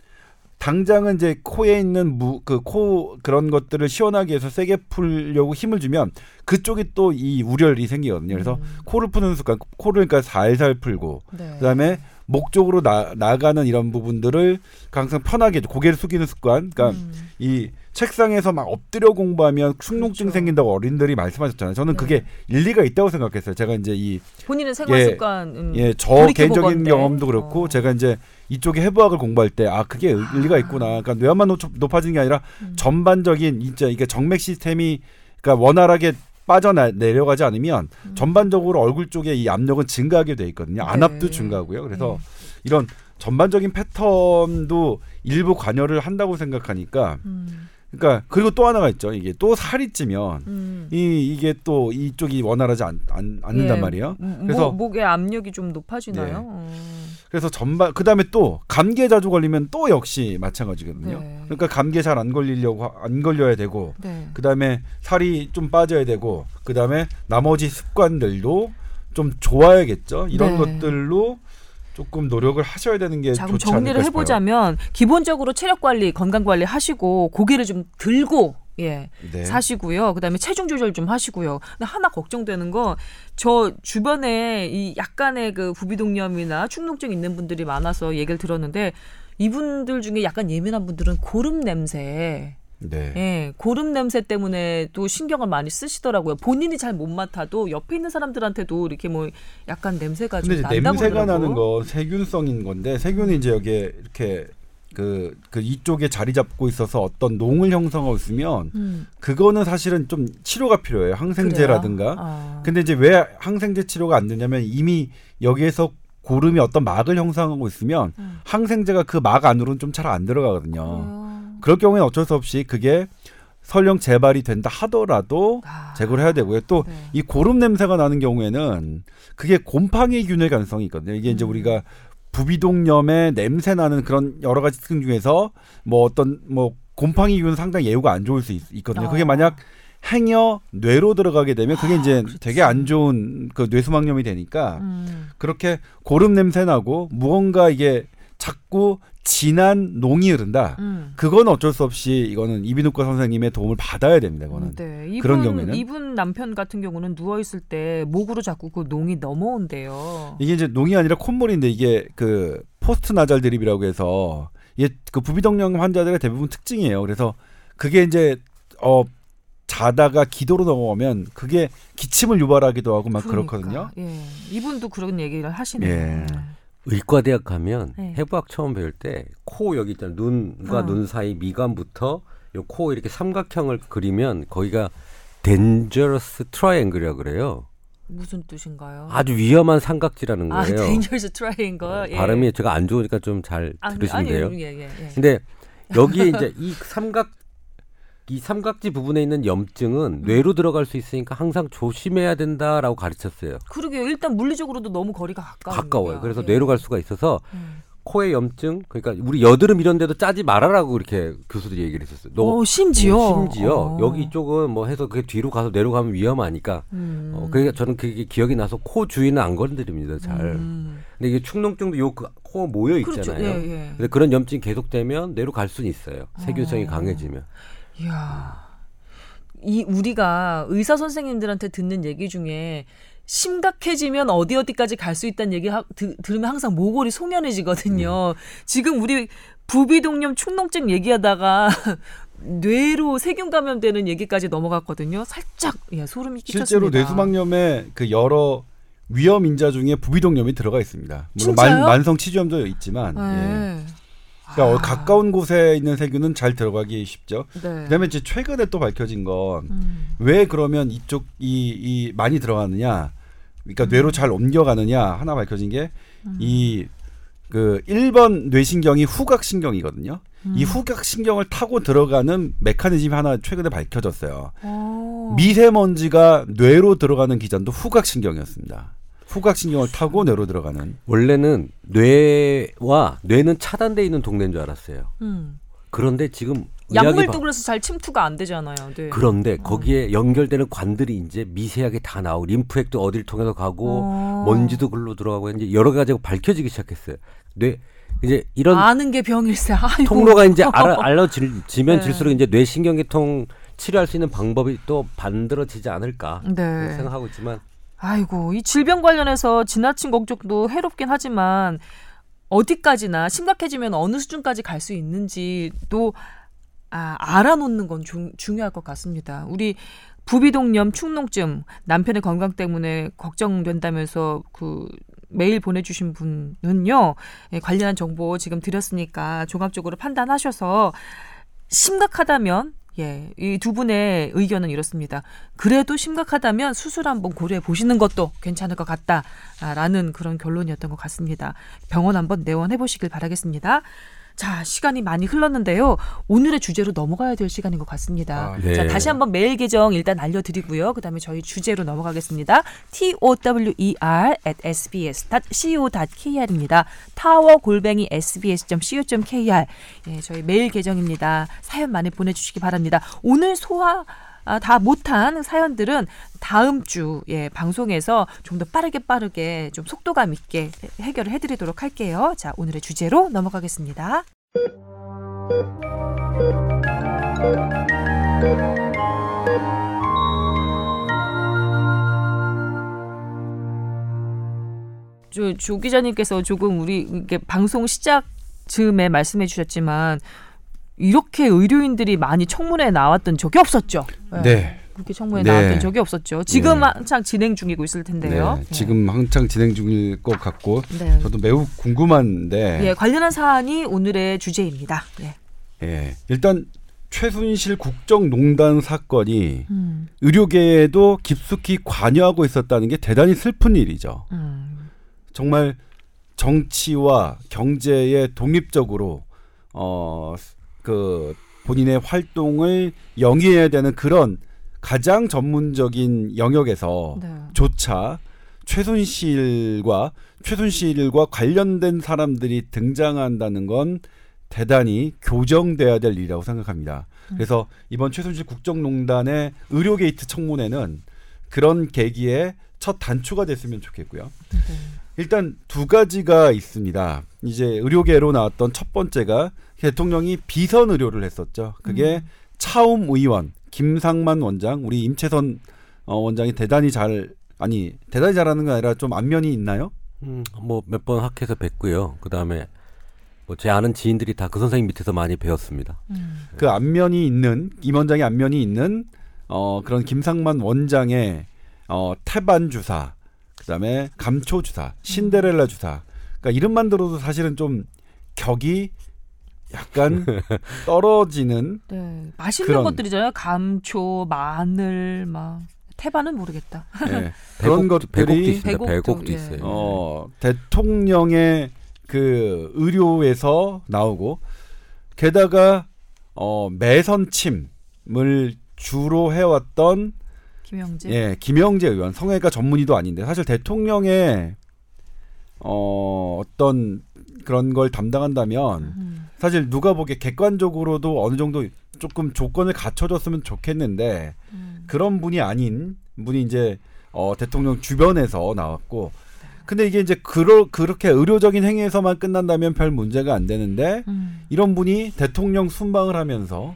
당장은 이제 코에 있는 무 그 코 그런 것들을 시원하게 해서 세게 풀려고 힘을 주면 그쪽이 또 이 우열이 생기거든요. 그래서 음. 코를 푸는 습관, 코를 그러니까 살살 풀고 네. 그다음에 목 쪽으로 나, 나가는 이런 부분들을 항상 편하게 고개를 숙이는 습관. 그러니까 음. 이 책상에서 막 엎드려 공부하면 충농증 그렇죠. 생긴다고 어린들이 말씀하셨잖아요. 저는 네. 그게 일리가 있다고 생각했어요. 제가 이제 이 본인의 생활 예, 습관 음, 예, 저. 개인적인 경험도 그렇고 어. 제가 이제 이쪽에 해부학을 공부할 때 아 그게 일- 일리가 있구나. 그러니까 뇌압만 높- 높아지는 게 아니라 음. 전반적인 진짜 이게 정맥 시스템이 그러니까 원활하게 빠져 내려가지 않으면 음. 전반적으로 얼굴 쪽에 이 압력은 증가하게 돼 있거든요. 안압도 네. 증가하고요. 그래서 네. 이런 전반적인 패턴도 일부 관여를 한다고 생각하니까 음. 그러니까 그리고 또 하나가 있죠. 이게 또 살이 찌면 음. 이 이게 또 이쪽이 원활하지 않, 않, 않는단 예, 말이에요. 음, 그래서- 목, 목의 압력이 좀 높아지나요? 네. 어. 그래서 전반 그다음에 또 감기에 자주 걸리면 또 역시 마찬가지거든요. 네. 그러니까 감기에 잘 안 걸리려고 하- 안 걸려야 되고 네. 그다음에 살이 좀 빠져야 되고 그다음에 나머지 습관들도 좀 좋아야겠죠. 이런 네. 것들로 조금 노력을 하셔야 되는 게 자, 않을까 정리를 싶어요. 해보자면 기본적으로 체력 관리, 건강 관리 하시고 고개를 좀 들고 예 네. 사시고요. 그다음에 체중 조절 좀 하시고요. 근데 하나 걱정되는 건저 주변에 이 약간의 그 부비동염이나 축농증 있는 분들이 많아서 얘기를 들었는데 이분들 중에 약간 예민한 분들은 고름 냄새, 네. 예, 고름 냄새 때문에 또 신경을 많이 쓰시더라고요. 본인이 잘 못 맡아도 옆에 있는 사람들한테도 이렇게 뭐 약간 냄새가 좀 난다고 냄새가 그러더라고. 나는 건 세균성인 건데 세균이 이제 여기에 이렇게 그, 그 이쪽에 자리 잡고 있어서 어떤 농을 형성하고 있으면 음, 그거는 사실은 좀 치료가 필요해요. 항생제라든가. 아. 근데 이제 왜 항생제 치료가 안 되냐면 이미 여기에서 고름이 어떤 막을 형성하고 있으면 음. 항생제가 그 막 안으로는 좀 잘 안 들어가거든요. 그래요. 그럴 경우에는 어쩔 수 없이 그게 설령 재발이 된다 하더라도 아. 제거를 해야 되고요. 또 네. 이 고름 냄새가 나는 경우에는 그게 곰팡이균의 가능성이 있거든요. 이게 이제 음. 우리가 부비동염에 냄새 나는 그런 여러 가지 특징 중에서 뭐 어떤 뭐 곰팡이균은 상당히 예후가 안 좋을 수 있, 거든요 그게 어. 만약 행여 뇌로 들어가게 되면 그게 아, 이제 그렇지. 되게 안 좋은 그 뇌수막염이 되니까 음. 그렇게 고름 냄새 나고 무언가 이게 자꾸 진한 농이 흐른다. 음. 그건 어쩔 수 없이 이거는 이비인후과 선생님의 도움을 받아야 됩니다. 이거는. 네. 이분, 그런 경우에는? 이분 남편 같은 경우는 누워 있을 때 목으로 자꾸 그 농이 넘어온대요. 이게 이제 농이 아니라 콧물인데 이게 그 포스트 나잘 드립이라고 해서 이게 그 부비동염 환자들의 대부분 특징이에요. 그래서 그게 이제 어 자다가 기도로 넘어가면 그게 기침을 유발하기도 하고 막 그러니까, 그렇거든요. 예. 이분도 그런 얘기를 하시네요. 예. 의과대학 가면 네. 해부학 처음 배울 때 코 여기 있잖아 눈과 어. 눈 사이 미간부터 요 코 이렇게 삼각형을 그리면 거기가 dangerous triangle이라 그래요. 무슨 뜻인가요? 아주 위험한 삼각지라는 아, 거예요. dangerous triangle. 예. 발음이 제가 안 좋으니까 좀잘 아니, 들으시면 돼요. 예, 예, 예. 근데 여기에 이제 이 삼각 이 삼각지 부분에 있는 염증은 뇌로 들어갈 수 있으니까 항상 조심해야 된다라고 가르쳤어요. 그러게요. 일단 물리적으로도 너무 거리가 가까워요. 가까워요. 그래서 예. 뇌로 갈 수가 있어서 음. 코의 염증, 그러니까 우리 여드름 이런 데도 짜지 말아라고 이렇게 교수들이 얘기를 했었어요. 너 어, 심지어. 심지어 어. 여기 쪽은 뭐 해서 그게 뒤로 가서 뇌로 가면 위험하니까. 음. 어, 그러니까 저는 그게 기억이 나서 코 주위는 안 건드립니다. 잘. 음. 근데 이게 축농증도 요코 모여 그렇죠. 있잖아요. 예, 예. 근데 그런 염증이 계속되면 뇌로 갈 수는 있어요. 세균성이 어. 강해지면. 이야. 이 우리가 의사 선생님들한테 듣는 얘기 중에 심각해지면 어디 어디까지 갈 수 있다는 얘기 하, 드, 들으면 항상 모골이 송연해지거든요. 음. 지금 우리 부비동염 축농증 얘기하다가 뇌로 세균 감염되는 얘기까지 넘어갔거든요. 살짝 예, 소름이 끼쳤습니다. 실제로 뇌수막염에 그 여러 위험 인자 중에 부비동염이 들어가 있습니다. 물론? 만, 만성 치주염도 있지만 예. 네. 그러니까 어, 아. 가까운 곳에 있는 세균은 잘 들어가기 쉽죠. 네. 그다음에 이제 최근에 또 밝혀진 건 음. 왜 그러면 이쪽 이, 이 많이 들어가느냐, 그러니까 음. 뇌로 잘 옮겨가느냐 하나 밝혀진 게 이그 1번 뇌신경이 후각신경이거든요. 음. 이 후각신경을 타고 들어가는 메커니즘이 하나 최근에 밝혀졌어요. 어. 미세먼지가 뇌로 들어가는 기전도 후각신경이었습니다. 후각신경을 타고 뇌로 들어가는. 원래는 뇌와 뇌는 차단돼 있는 동네인 줄 알았어요. 음. 그런데 지금 약물도 바- 그래서 잘 침투가 안 되잖아요. 네. 그런데 거기에 연결되는 관들이 이제 미세하게 다 나오고 림프액도 어디를 통해서 가고 어. 먼지도 글로 들어가고 이제 여러 가지가 밝혀지기 시작했어요. 뇌 이제 이런 아는 게 병일세. 아이고. 통로가 이제 알아, 알려지면 네. 질수록 이제 뇌 신경계통 치료할 수 있는 방법이 또 만들어지지 않을까 네. 생각하고 있지만 아이고 이 질병 관련해서 지나친 걱정도 해롭긴 하지만 어디까지나 심각해지면 어느 수준까지 갈 수 있는지도 아, 알아놓는 건 중, 중요할 것 같습니다. 우리 부비동염 축농증 남편의 건강 때문에 걱정된다면서 그 메일 보내주신 분은요 예, 관련한 정보 지금 드렸으니까 종합적으로 판단하셔서 심각하다면 예, 이 두 분의 의견은 이렇습니다. 그래도 심각하다면 수술 한번 고려해 보시는 것도 괜찮을 것 같다라는 그런 결론이었던 것 같습니다. 병원 한번 내원해 보시길 바라겠습니다. 자, 시간이 많이 흘렀는데요. 오늘의 주제로 넘어가야 될 시간인 것 같습니다. 아, 네. 자, 다시 한번 메일 계정 일단 알려드리고요. 그 다음에 저희 주제로 넘어가겠습니다. tower at sbs.co.kr입니다. 타워 골뱅이 sbs.co.kr. 예, 저희 메일 계정입니다. 사연 많이 보내주시기 바랍니다. 오늘 소화 아, 다 못한 사연들은 다음 주 예, 방송에서 좀 더 빠르게 빠르게 좀 속도감 있게 해결을 해드리도록 할게요. 자 오늘의 주제로 넘어가겠습니다. 조, 조 기자님께서 조금 우리 이게 방송 시작 즈음에 말씀해 주셨지만 이렇게 의료인들이 많이 청문회에 나왔던 적이 없었죠. 네. 그렇게 청문회에 네. 나왔던 적이 없었죠. 지금 네. 한창 진행 중이고 있을 텐데요. 네, 지금 한창 진행 중일 것 같고 네. 저도 매우 궁금한데 예, 관련한 사안이 오늘의 주제입니다. 예. 예, 일단 최순실 국정농단 사건이 음, 의료계에도 깊숙이 관여하고 있었다는 게 대단히 슬픈 일이죠. 음, 정말 정치와 경제에 독립적으로 어 그 본인의 활동을 영위해야 되는 그런 가장 전문적인 영역에서 네. 조차 최순실과 최순실과 관련된 사람들이 등장한다는 건 대단히 교정돼야 될 일이라고 생각합니다. 그래서 이번 최순실 국정농단의 의료 게이트 청문회는 그런 계기의 첫 단추가 됐으면 좋겠고요. 네. 일단 두 가지가 있습니다. 이제 의료계로 나왔던 첫 번째가 대통령이 비선 의료를 했었죠. 그게 음. 차움 의원, 김상만 원장, 우리 임채선 어, 원장이 대단히 잘 아니 대단히 잘하는 게 아니라 좀 안면이 있나요? 음, 뭐 몇 번 학회에서 뵀고요. 그 다음에 뭐 제 아는 지인들이 다 그 선생님 밑에서 많이 배웠습니다. 음, 그 안면이 있는 임 원장의 안면이 있는 어 그런 김상만 원장의 어 태반 주사, 그다음에 감초 주사, 신데렐라 주사. 그러니까 이름만 들어도 사실은 좀 격이 약간 떨어지는 네. 맛있는 그런- 것들이잖아요. 감초, 마늘, 막 태반은 모르겠다. 예, 그런 배곡도 것들이 있습니다. 배곡도, 예. 있어요. 어 대통령의 그 의료에서 나오고 게다가 어 매선침을 주로 해왔던 김영재. 예, 김영재 의원 성애가 전문의도 아닌데 사실 대통령의 어 어떤 그런 걸 담당한다면 음, 사실 누가 보기에 객관적으로도 어느 정도 조금 조건을 갖춰줬으면 좋겠는데 음. 그런 분이 아닌 분이 이제 어 대통령 주변에서 나왔고 근데 이게 이제 그러, 그렇게 의료적인 행위에서만 끝난다면 별 문제가 안 되는데 음. 이런 분이 대통령 순방을 하면서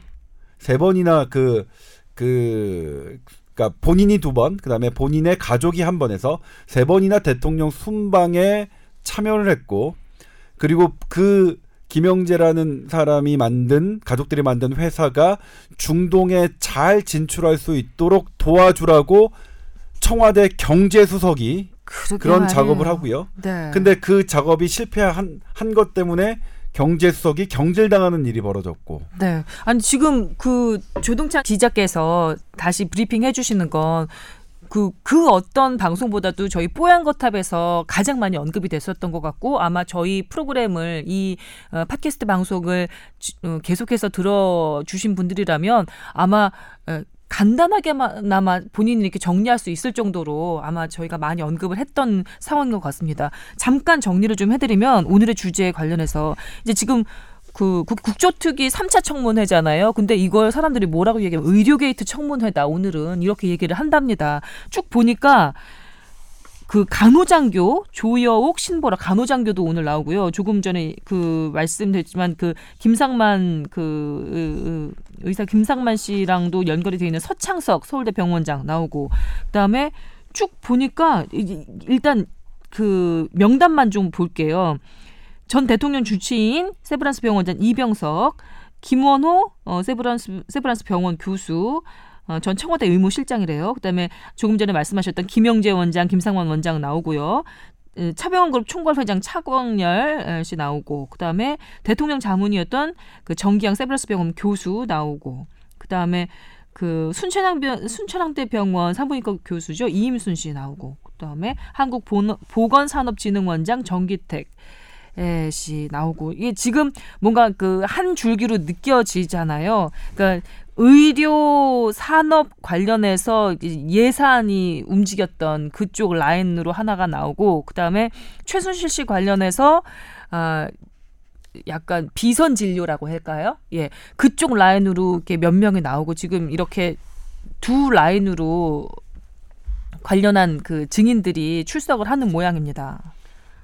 세 번이나 그, 그, 그니까 본인이 두 번, 그 다음에 본인의 가족이 한번 해서 세 번이나 대통령 순방에 참여를 했고, 그리고 그 김영재라는 사람이 만든, 가족들이 만든 회사가 중동에 잘 진출할 수 있도록 도와주라고 청와대 경제수석이 그런 말이에요. 작업을 하고요. 네. 근데 그 작업이 실패한 한 것 때문에 경제수석이 경질당하는 일이 벌어졌고 네. 아니 지금 그 조동찬 기자께서 다시 브리핑 해주시는 건 그, 그 어떤 방송보다도 저희 뽀얀 거탑에서 가장 많이 언급이 됐었던 것 같고 아마 저희 프로그램을 이 어, 팟캐스트 방송을 주, 어, 계속해서 들어주신 분들이라면 아마 어, 간단하게나마 본인이 이렇게 정리할 수 있을 정도로 아마 저희가 많이 언급을 했던 상황인 것 같습니다. 잠깐 정리를 좀 해드리면 오늘의 주제에 관련해서 이제 지금 그 국조특위 3차 청문회잖아요. 근데 이걸 사람들이 뭐라고 얘기하면 의료게이트 청문회다. 오늘은 이렇게 얘기를 한답니다. 쭉 보니까 그 간호장교 조여옥 신보라 간호장교도 오늘 나오고요. 조금 전에 그 말씀드렸지만 그 김상만 그 의사 김상만 씨랑도 연결이 돼 있는 서창석 서울대 병원장 나오고 그다음에 쭉 보니까 일단 그 명단만 좀 볼게요. 전 대통령 주치인 세브란스 병원장 이병석, 김원호 어, 세브란스 세브란스 병원 교수, 어, 전 청와대 의무실장이래요. 그다음에 조금 전에 말씀하셨던 김영재 원장, 김상원 원장 나오고요. 차병원 그룹 총괄 회장 차광열 씨 나오고 그다음에 대통령 자문이었던 그 정기양 세브란스 병원 교수 나오고 그다음에 그 순천향 병 순천향대 병원 산부인과 교수죠 이임순 씨 나오고 그다음에 한국 보건산업진흥원장 정기택 씨 나오고 이게 지금 뭔가 그 한 줄기로 느껴지잖아요. 그러니까 의료 산업 관련해서 예산이 움직였던 그쪽 라인으로 하나가 나오고 그다음에 최순실 씨 관련해서 아 약간 비선 진료라고 할까요? 예. 그쪽 라인으로 이렇게 몇 명이 나오고 지금 이렇게 두 라인으로 관련한 그 증인들이 출석을 하는 모양입니다.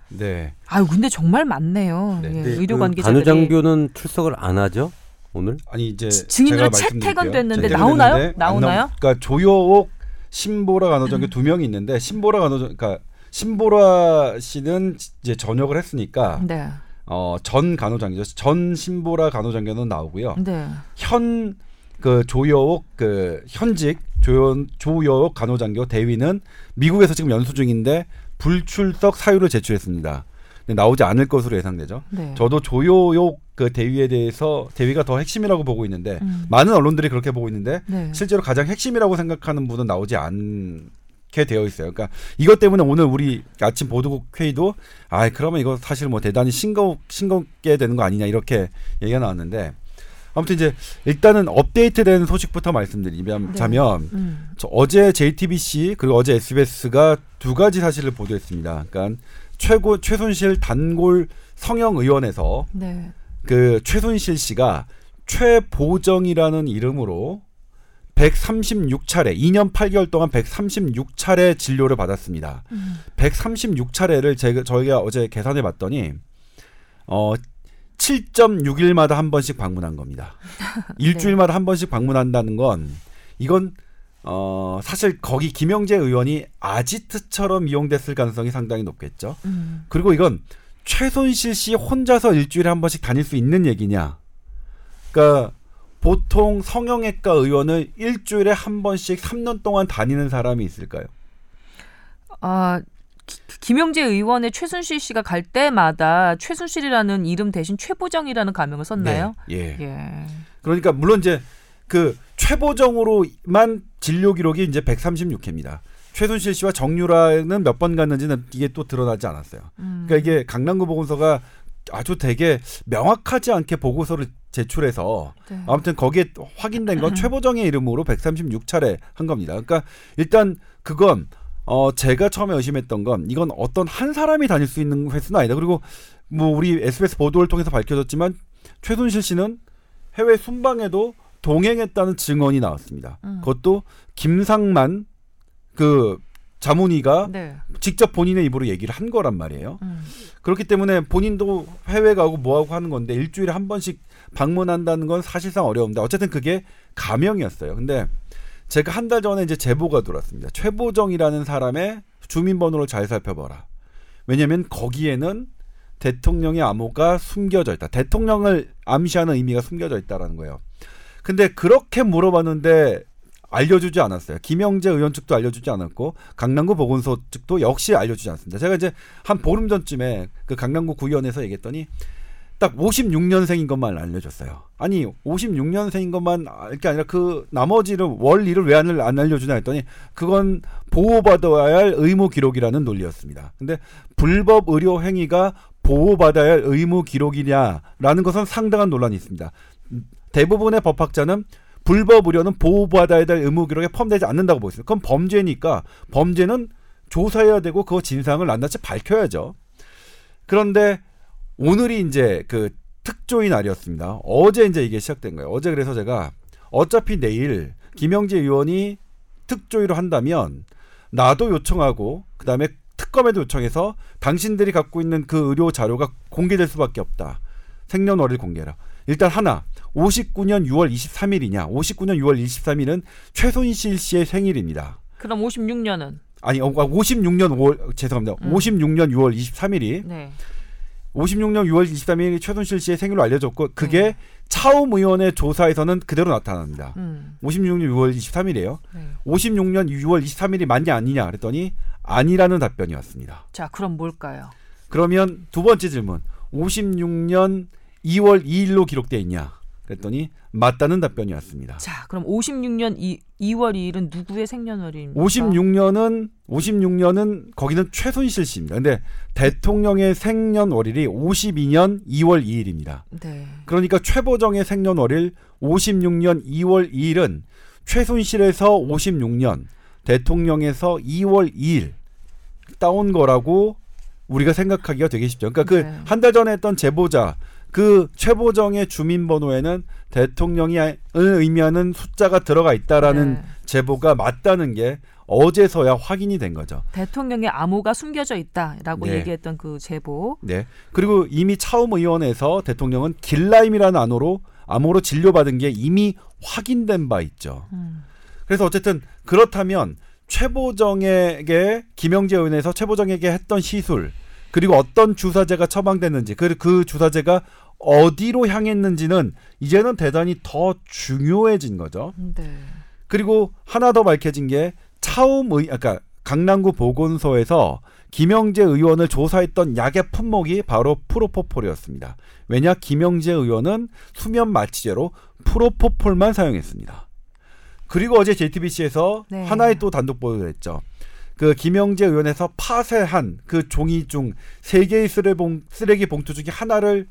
네. 아유 근데 정말 많네요. 네. 예, 네. 의료 관계자들이. 간호장교는 출석을 안 하죠? 오늘? 아니 이제 증인으로 채택은 됐는데 나오나요? 나오나요? 그러니까 조효옥, 신보라 간호장교 두 명이 있는데 신보라 간호장 그러니까 신보라 씨는 이제 전역을 했으니까 네. 어, 전 간호장교 전 신보라 간호장교는 나오고요. 네. 현그 조여옥 그 현직 조연 조여옥 간호장교 대위는 미국에서 지금 연수 중인데 불출석 사유를 제출했습니다. 나오지 않을 것으로 예상되죠. 네. 저도 조효욕 그 대위에 대해서 대위가 더 핵심이라고 보고 있는데 음. 많은 언론들이 그렇게 보고 있는데 네. 실제로 가장 핵심이라고 생각하는 분은 나오지 않 게 되어 있어요. 그러니까 이것 때문에 오늘 우리 아침 보도국 회의도 아 그러면 이거 사실 뭐 대단히 싱거 싱겁게 되는 거 아니냐 이렇게 얘기가 나왔는데 아무튼 이제 일단은 업데이트된 소식부터 말씀드리자면 네. 음. 어제 JTBC 그리고 어제 SBS가 두 가지 사실을 보도했습니다. 그러니까 최고 최순실 단골 성형 의원에서 네. 그 최순실 씨가 최보정이라는 이름으로 136차례, 2년 8개월 동안 136차례 진료를 받았습니다. 음. 136차례를 제가 저희가 어제 계산해 봤더니 어 7.6일마다 한 번씩 방문한 겁니다. 일주일마다 네. 한 번씩 방문한다는 건 이건 어 사실 거기 김영재 의원이 아지트처럼 이용됐을 가능성이 상당히 높겠죠. 음. 그리고 이건 최순실 씨 혼자서 일주일에 한 번씩 다닐 수 있는 얘기냐? 그러니까 보통 성형외과 의원을 일주일에 한 번씩 3년 동안 다니는 사람이 있을까요? 아 김영재 의원의 최순실 씨가 갈 때마다 최순실이라는 이름 대신 최보정이라는 가명을 썼나요? 네, 예. 예. 그러니까 물론 이제 그 최보정으로만 진료 기록이 이제 136회입니다. 최순실 씨와 정유라는 몇 번 갔는지는 이게 또 드러나지 않았어요. 음. 그러니까 이게 강남구 보건소가 아주 되게 명확하지 않게 보고서를 제출해서 네. 아무튼 거기에 확인된 건 최보정의 이름으로 136차례 한 겁니다. 그러니까 일단 그건 어 제가 처음에 의심했던 건 이건 어떤 한 사람이 다닐 수 있는 횟수는 아니다. 그리고 뭐 우리 SBS 보도를 통해서 밝혀졌지만 최순실 씨는 해외 순방에도 동행했다는 증언이 나왔습니다. 음. 그것도 김상만 그 자문위가 네. 직접 본인의 입으로 얘기를 한 거란 말이에요. 음. 그렇기 때문에 본인도 해외 가고 뭐하고 하는 건데 일주일에 한 번씩 방문한다는 건 사실상 어려운데 어쨌든 그게 가명이었어요. 근데 제가 한 달 전에 이제 제보가 들어왔습니다. 최보정이라는 사람의 주민번호를 잘 살펴봐라. 왜냐하면 거기에는 대통령의 암호가 숨겨져 있다. 대통령을 암시하는 의미가 숨겨져 있다라는 거예요. 근데 그렇게 물어봤는데 알려주지 않았어요. 김영재 의원 측도 알려주지 않았고 강남구 보건소 측도 역시 알려주지 않습니다. 제가 이제 한 보름 전쯤에 그 강남구 구의원에서 얘기했더니 딱 56년생인 것만 알려줬어요. 아니 56년생인 것만 알 게 아니라 그 나머지를 원리를 왜 안 알려주냐 했더니 그건 보호받아야 할 의무 기록이라는 논리였습니다. 근데 불법 의료 행위가 보호받아야 할 의무 기록이냐라는 것은 상당한 논란이 있습니다. 대부분의 법학자는 불법 의료는 보호받아야 될 의무 기록에 포함되지 않는다고 보고 있습니다. 그건 범죄니까 범죄는 조사해야 되고 그 진상을 낱낱이 밝혀야죠. 그런데 오늘이 이제 그 특조위 날이었습니다. 어제 이제 이게 시작된 거예요. 어제 그래서 제가 어차피 내일 김영재 의원이 특조위로 한다면 나도 요청하고 그다음에 특검에도 요청해서 당신들이 갖고 있는 그 의료 자료가 공개될 수밖에 없다. 생년월일 공개라. 일단 하나 59년 6월 23일이냐? 59년 6월 23일은 최순실 씨의 생일입니다. 그럼 56년은 아니 56년 5월 죄송합니다. 음. 56년 6월 23일이 네. 56년 6월 23일이 최순실 씨의 생일로 알려졌고 그게 네. 차움 의원의 조사에서는 그대로 나타납니다. 음. 56년 6월 23일이에요. 네. 56년 6월 23일이 맞냐 아니냐 그랬더니 아니라는 답변이 왔습니다. 자, 그럼 뭘까요? 그러면 두 번째 질문. 56년 2월 2일로 기록돼 있냐? 그랬더니 맞다는 답변이 왔습니다. 자, 그럼 56년 이, 2월 2일은 누구의 생년월일입니까? 56년은 56년은 거기는 최순실 씨입니다. 근데 대통령의 생년월일이 52년 2월 2일입니다. 네. 그러니까 최보정의 생년월일 56년 2월 2일은 최순실에서 56년 대통령에서 2월 2일 따온 거라고 우리가 생각하기가 되게 쉽죠. 그러니까 그 네. 한달 전에 했던 제보자 그 최보정의 주민번호에는 대통령이 의미하는 숫자가 들어가 있다라는 네. 제보가 맞다는 게 어제서야 확인이 된 거죠. 대통령의 암호가 숨겨져 있다라고 네. 얘기했던 그 제보. 네. 그리고 이미 차움 의원에서 대통령은 길라임이라는 암호로 암호로 진료받은 게 이미 확인된 바 있죠. 음. 그래서 어쨌든 그렇다면 최보정에게 김영재 의원에서 최보정에게 했던 시술 그리고 어떤 주사제가 처방됐는지 그리고 그 주사제가 어디로 향했는지는 이제는 대단히 더 중요해진 거죠. 네. 그리고 하나 더 밝혀진 게 차움의 아까 강남구 보건소에서 김영재 의원을 조사했던 약의 품목이 바로 프로포폴이었습니다. 왜냐 김영재 의원은 수면 마취제로 프로포폴만 사용했습니다. 그리고 어제 JTBC에서 네. 하나의 또 단독 보도를 했죠. 그 김영재 의원에서 파쇄한 그 종이 중 세 개의 쓰레 쓰레기 봉투 중에 하나를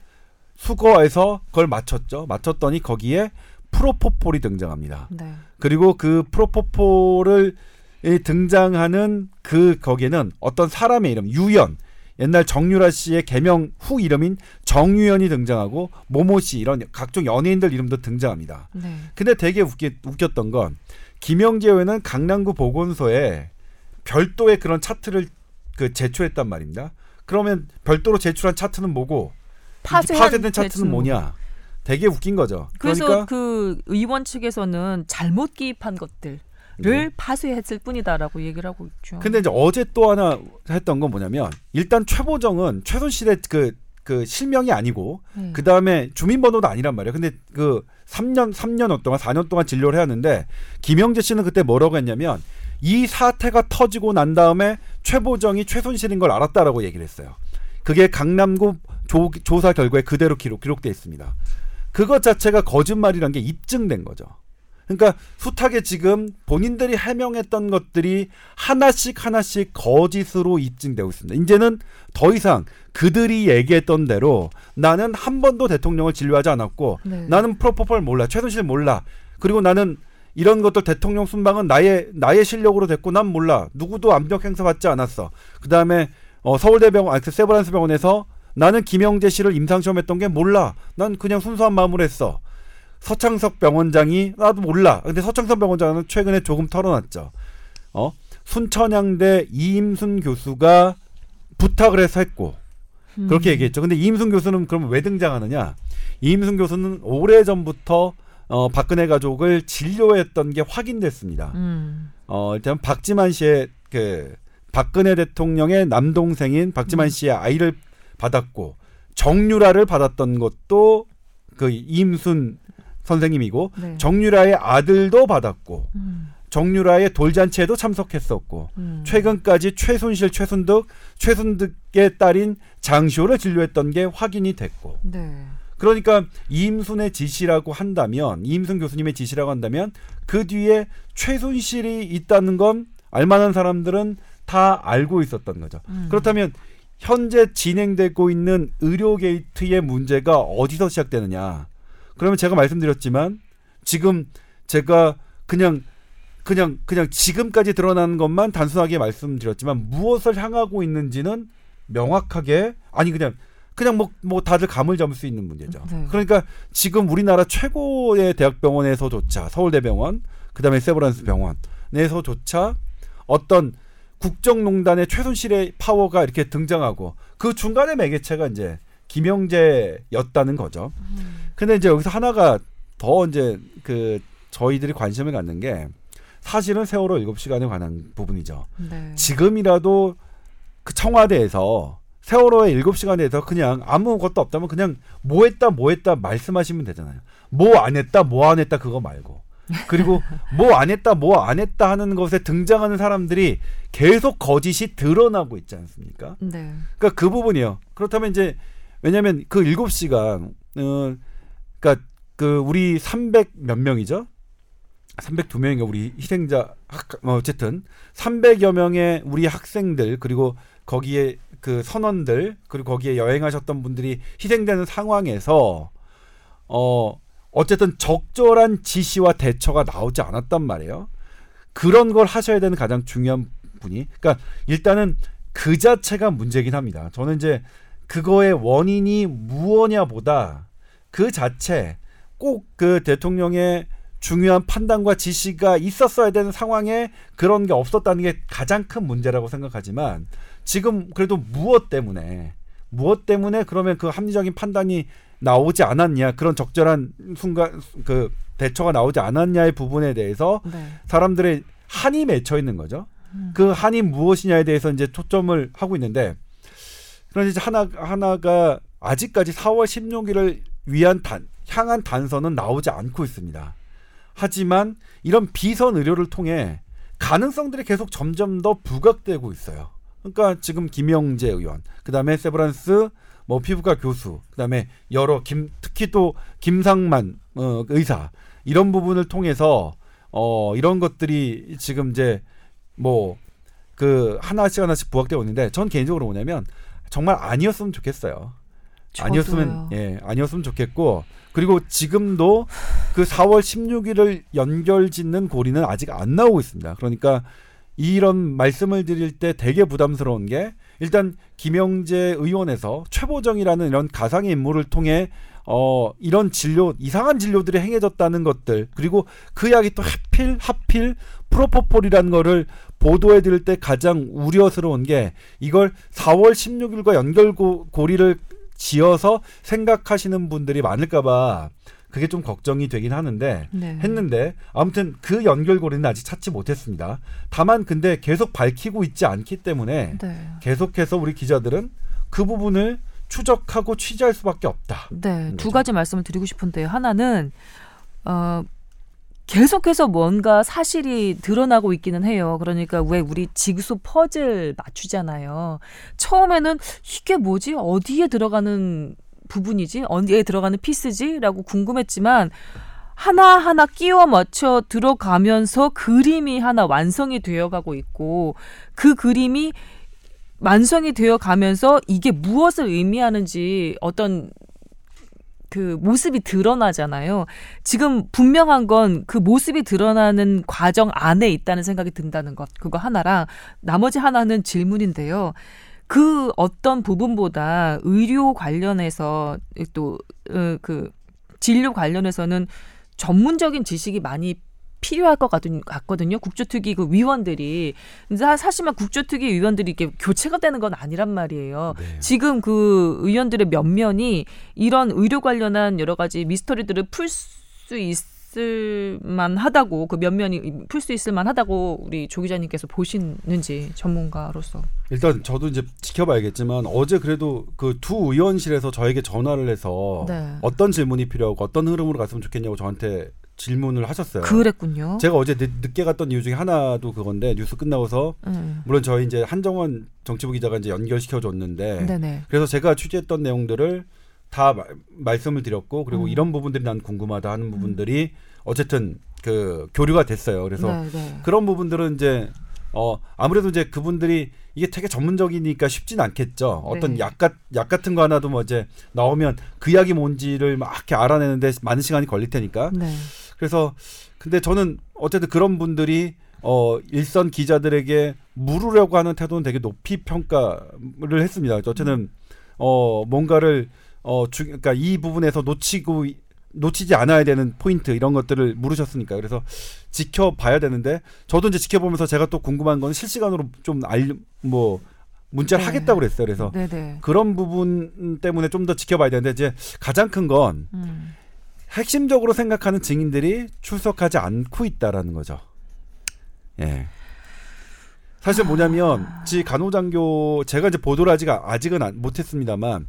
수거해서 그걸 맞췄죠. 맞췄더니 거기에 프로포폴이 등장합니다. 네. 그리고 그 프로포폴을 이 등장하는 그 거기에는 어떤 사람의 이름 유연 옛날 정유라 씨의 개명 후 이름인 정유연이 등장하고 모모 씨 이런 각종 연예인들 이름도 등장합니다. 네. 근데 되게 웃기, 웃겼던 건 김영재 의원은 강남구 보건소에 별도의 그런 차트를 그 제출했단 말입니다. 그러면 별도로 제출한 차트는 뭐고 이 파쇄한 파쇄된 차트는 뭐냐? 되게 웃긴 거죠. 그래서 그러니까 그 의원 측에서는 잘못 기입한 것들을 네. 파쇄했을 뿐이다라고 얘기를 하고 있죠. 근데 이제 어제 또 하나 했던 건 뭐냐면 일단 최보정은 최순실의 그, 그 실명이 아니고 네. 그 다음에 주민번호도 아니란 말이에요. 근데 그 3년, 3년 동안, 4년 동안 진료를 해왔는데 김영재 씨는 그때 뭐라고 했냐면 이 사태가 터지고 난 다음에 최보정이 최순실인 걸 알았다라고 얘기를 했어요. 그게 강남구 조, 조사 결과에 그대로 기록, 기록돼 있습니다. 그것 자체가 거짓말이란 게 입증된 거죠. 그러니까 숱하게 지금 본인들이 해명했던 것들이 하나씩 하나씩 거짓으로 입증되고 있습니다. 이제는 더 이상 그들이 얘기했던 대로 나는 한 번도 대통령을 진료하지 않았고 네. 나는 프로포폴 몰라 최순실 몰라 그리고 나는 이런 것들 대통령 순방은 나의 나의 실력으로 됐고 난 몰라 누구도 압력 행사 받지 않았어 그 다음에 어, 서울대병원 아그 세브란스 병원에서 나는 김영재 씨를 임상 시험 했던 게 몰라 난 그냥 순수한 마음으로 했어 서창석 병원장이 나도 몰라 근데 서창석 병원장은 최근에 조금 털어놨죠 어 순천향대 이임순 교수가 부탁을 해서 했고 음. 그렇게 얘기했죠. 근데 이임순 교수는 그러면 왜 등장하느냐? 이임순 교수는 오래 전부터 어, 박근혜 가족을 진료했던 게 확인됐습니다. 음. 어, 일단 박지만 씨의 그 박근혜 대통령의 남동생인 박지만 음. 씨의 아이를 받았고 정유라를 받았던 것도 그 이임순 선생님이고 네. 정유라의 아들도 받았고 음. 정유라의 돌잔치에도 참석했었고 음. 최근까지 최순실, 최순득, 최순득의 딸인 장시호를 진료했던 게 확인이 됐고 네. 그러니까 이임순의 지시라고 한다면 이임순 교수님의 지시라고 한다면 그 뒤에 최순실이 있다는 건 알만한 사람들은 다 알고 있었던 거죠. 음. 그렇다면 현재 진행되고 있는 의료 게이트의 문제가 어디서 시작되느냐? 그러면 제가 말씀드렸지만 지금 제가 그냥 그냥 그냥 지금까지 드러나는 것만 단순하게 말씀드렸지만 무엇을 향하고 있는지는 명확하게 아니 그냥 그냥 뭐, 뭐 다들 감을 잡을 수 있는 문제죠. 네. 그러니까 지금 우리나라 최고의 대학병원에서조차 서울대병원, 그다음에 세브란스 병원에서조차 어떤 국정농단의 최순실의 파워가 이렇게 등장하고 그 중간의 매개체가 이제 김영재였다는 거죠. 근데 이제 여기서 하나가 더 이제 그 저희들이 관심을 갖는 게 사실은 세월호 7시간에 관한 부분이죠. 네. 지금이라도 그 청와대에서 세월호의 7시간에 대해서 그냥 아무것도 없다면 그냥 뭐 했다 뭐 했다 말씀하시면 되잖아요. 뭐 안 했다 뭐 안 했다 그거 말고. 그리고 뭐 안 했다 뭐 안 했다 하는 것에 등장하는 사람들이 계속 거짓이 드러나고 있지 않습니까? 네. 그러니까 그 부분이요. 그렇다면 이제 왜냐하면 그 7시간 어 그러니까 그 우리 300몇 명이죠? 302명인가 우리 희생자 학, 어, 어쨌든 300여 명의 우리 학생들 그리고 거기에 그 선원들 그리고 거기에 여행하셨던 분들이 희생되는 상황에서 어 어쨌든 적절한 지시와 대처가 나오지 않았단 말이에요. 그런 걸 하셔야 되는 가장 중요한 분이 그러니까 일단은 그 자체가 문제긴 합니다. 저는 이제 그거의 원인이 무엇냐보다 그 자체 꼭 그 대통령의 중요한 판단과 지시가 있었어야 되는 상황에 그런 게 없었다는 게 가장 큰 문제라고 생각하지만 지금 그래도 무엇 때문에 무엇 때문에 그러면 그 합리적인 판단이 나오지 않았냐 그런 적절한 순간 그 대처가 나오지 않았냐의 부분에 대해서 네. 사람들의 한이 맺혀 있는 거죠. 음. 그 한이 무엇이냐에 대해서 이제 초점을 하고 있는데 그런데 이제 하나 하나가 아직까지 4월 16일을 위한 단 향한 단서는 나오지 않고 있습니다. 하지만 이런 비선 의료를 통해 가능성들이 계속 점점 더 부각되고 있어요. 그러니까 지금 김영재 의원, 그다음에 세브란스 뭐 피부과 교수, 그다음에 여러 김 특히 또 김상만 어, 의사 이런 부분을 통해서 어 이런 것들이 지금 이제 뭐 그 하나씩 하나씩 부각되고 있는데 전 개인적으로 뭐냐면 정말 아니었으면 좋겠어요. 아니었으면 저도요. 예 아니었으면 좋겠고 그리고 지금도 그 4월 16일을 연결 짓는 고리는 아직 안 나오고 있습니다. 그러니까 이런 말씀을 드릴 때 되게 부담스러운 게 일단 김영재 의원에서 최보정이라는 이런 가상의 인물을 통해 어 이런 진료 이상한 진료들이 행해졌다는 것들 그리고 그 약이 또 하필 하필 프로포폴이라는 거를 보도해 드릴 때 가장 우려스러운 게 이걸 4월 16일과 연결고리를 지어서 생각하시는 분들이 많을까봐 그게 좀 걱정이 되긴 하는데 네. 했는데 아무튼 그 연결고리는 아직 찾지 못했습니다. 다만 근데 계속 밝히고 있지 않기 때문에 네. 계속해서 우리 기자들은 그 부분을 추적하고 취재할 수밖에 없다. 네, 두 거죠. 가지 말씀을 드리고 싶은데요. 하나는 어 계속해서 뭔가 사실이 드러나고 있기는 해요. 그러니까 왜 우리 지구수 퍼즐 맞추잖아요. 처음에는 이게 뭐지? 어디에 들어가는 부분이지? 어디에 들어가는 피스지?라고 궁금했지만 하나하나 끼워 맞춰 들어가면서 그림이 하나 완성이 되어 가고 있고 그 그림이 완성이 되어 가면서 이게 무엇을 의미하는지 어떤 그 모습이 드러나잖아요. 지금 분명한 건 그 모습이 드러나는 과정 안에 있다는 생각이 든다는 것. 그거 하나랑 나머지 하나는 질문인데요. 그 어떤 부분보다 의료 관련해서 또그 진료 관련해서는 전문적인 지식이 많이 필요할 것 같거든요. 국조특위 그 위원들이 사실만 국조특위 위원들이 이렇게 교체가 되는 건 아니란 말이에요. 네. 지금 그 의원들의 면면이 이런 의료 관련한 여러 가지 미스터리들을 풀 수 있 을 만하다고 그 면면이 풀 수 있을 만하다고 우리 조 기자님께서 보시는지 전문가로서 일단 저도 이제 지켜봐야겠지만 어제 그래도 그 두 의원실에서 저에게 전화를 해서 네. 어떤 질문이 필요하고 어떤 흐름으로 갔으면 좋겠냐고 저한테 질문을 하셨어요. 그랬군요. 제가 어제 늦, 게 갔던 이유 중에 하나도 그건데 뉴스 끝나고서 음. 물론 저희 이제 한정원 정치부 기자가 이제 연결시켜 줬는데. 그래서 제가 취재했던 내용들을 다 마- 말씀을 드렸고 그리고 음. 이런 부분들이 난 궁금하다 하는 부분들이 어쨌든 그 교류가 됐어요. 그래서 네 네. 그런 부분들은 이제 어 아무래도 이제 그분들이 이게 되게 전문적이니까 쉽진 않겠죠. 어떤 네. 약, 같, 약 같은 거 하나도 뭐 이제 나오면 그 약이 뭔지를 막 이렇게 알아내는데 많은 시간이 걸릴 테니까. 네. 그래서 근데 저는 어쨌든 그런 분들이 어 일선 기자들에게 물으려고 하는 태도는 되게 높이 평가를 했습니다. 어쨌든 어 뭔가를 어 주, 그러니까 이 부분에서 놓치고 놓치지 않아야 되는 포인트 이런 것들을 물으셨으니까 그래서 지켜봐야 되는데 저도 이제 지켜보면서 제가 또 궁금한 건 실시간으로 좀알뭐 문자를 네. 하겠다고 그랬어요. 그래서 네네. 그런 부분 때문에 좀 더 지켜봐야 되는데 이제 가장 큰건 음. 핵심적으로 생각하는 증인들이 출석하지 않고 있다라는 거죠. 예. 사실 뭐냐면 지 간호장교 제가 이제 보도를 아직 아직은 안- 못했습니다만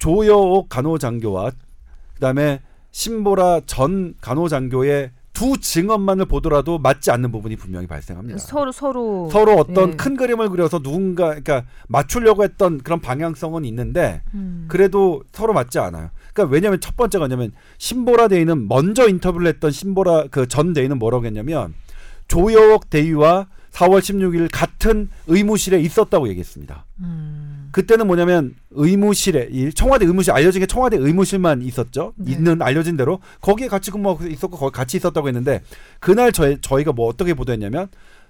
조여옥 간호장교와 그다음에 신보라 전 간호장교의 두 증언만을 보더라도 맞지 않는 부분이 분명히 발생합니다. 서로 서로 서로 어떤 예. 큰 그림을 그려서 누군가 그러니까 맞추려고 했던 그런 방향성은 있는데 음. 그래도 서로 맞지 않아요. 그러니까 왜냐하면 첫 번째가 뭐냐면 신보라 대위는 먼저 인터뷰를 했던 신보라 그 전 대위는 뭐라고 했냐면 조여옥 대위와 4월 16일 같은 의무실에 있었다고 얘기했습니다. 음. 그때는 뭐냐면 의무실에 이 청와대 의무실 알려진 게 청와대 의무실만 있었죠. 네. 있는 알려진 대로 거기에 같이 근무하고 있었고 거기 같이 있었다고 했는데 그날 저희 저희가 뭐 어떻게 보도했냐면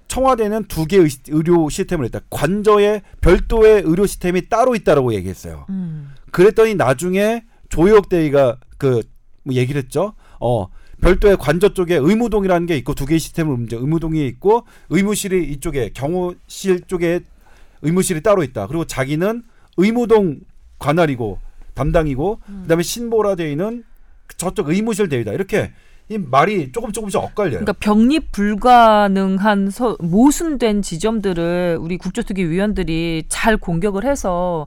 청와대는 두 개의 의료 시스템을 했다. 관저에 별도의 의료 시스템이 따로 있다라고 얘기했어요. 음. 그랬더니 나중에 조혁 대위가 그 뭐 얘기를 했죠. 어 별도의 관저 쪽에 의무동이라는 게 있고 두 개의 시스템을 이제 의무동이 있고 의무실이 이쪽에 경호실 쪽에 의무실이 따로 있다. 그리고 자기는 의무동 관할이고 담당이고 그다음에 신보라 대위는 저쪽 의무실 대위다. 이렇게 이 말이 조금 조금씩 엇갈려요. 그러니까 병립 불가능한 서, 모순된 지점들을 우리 국조특위 위원들이 잘 공격을 해서 어,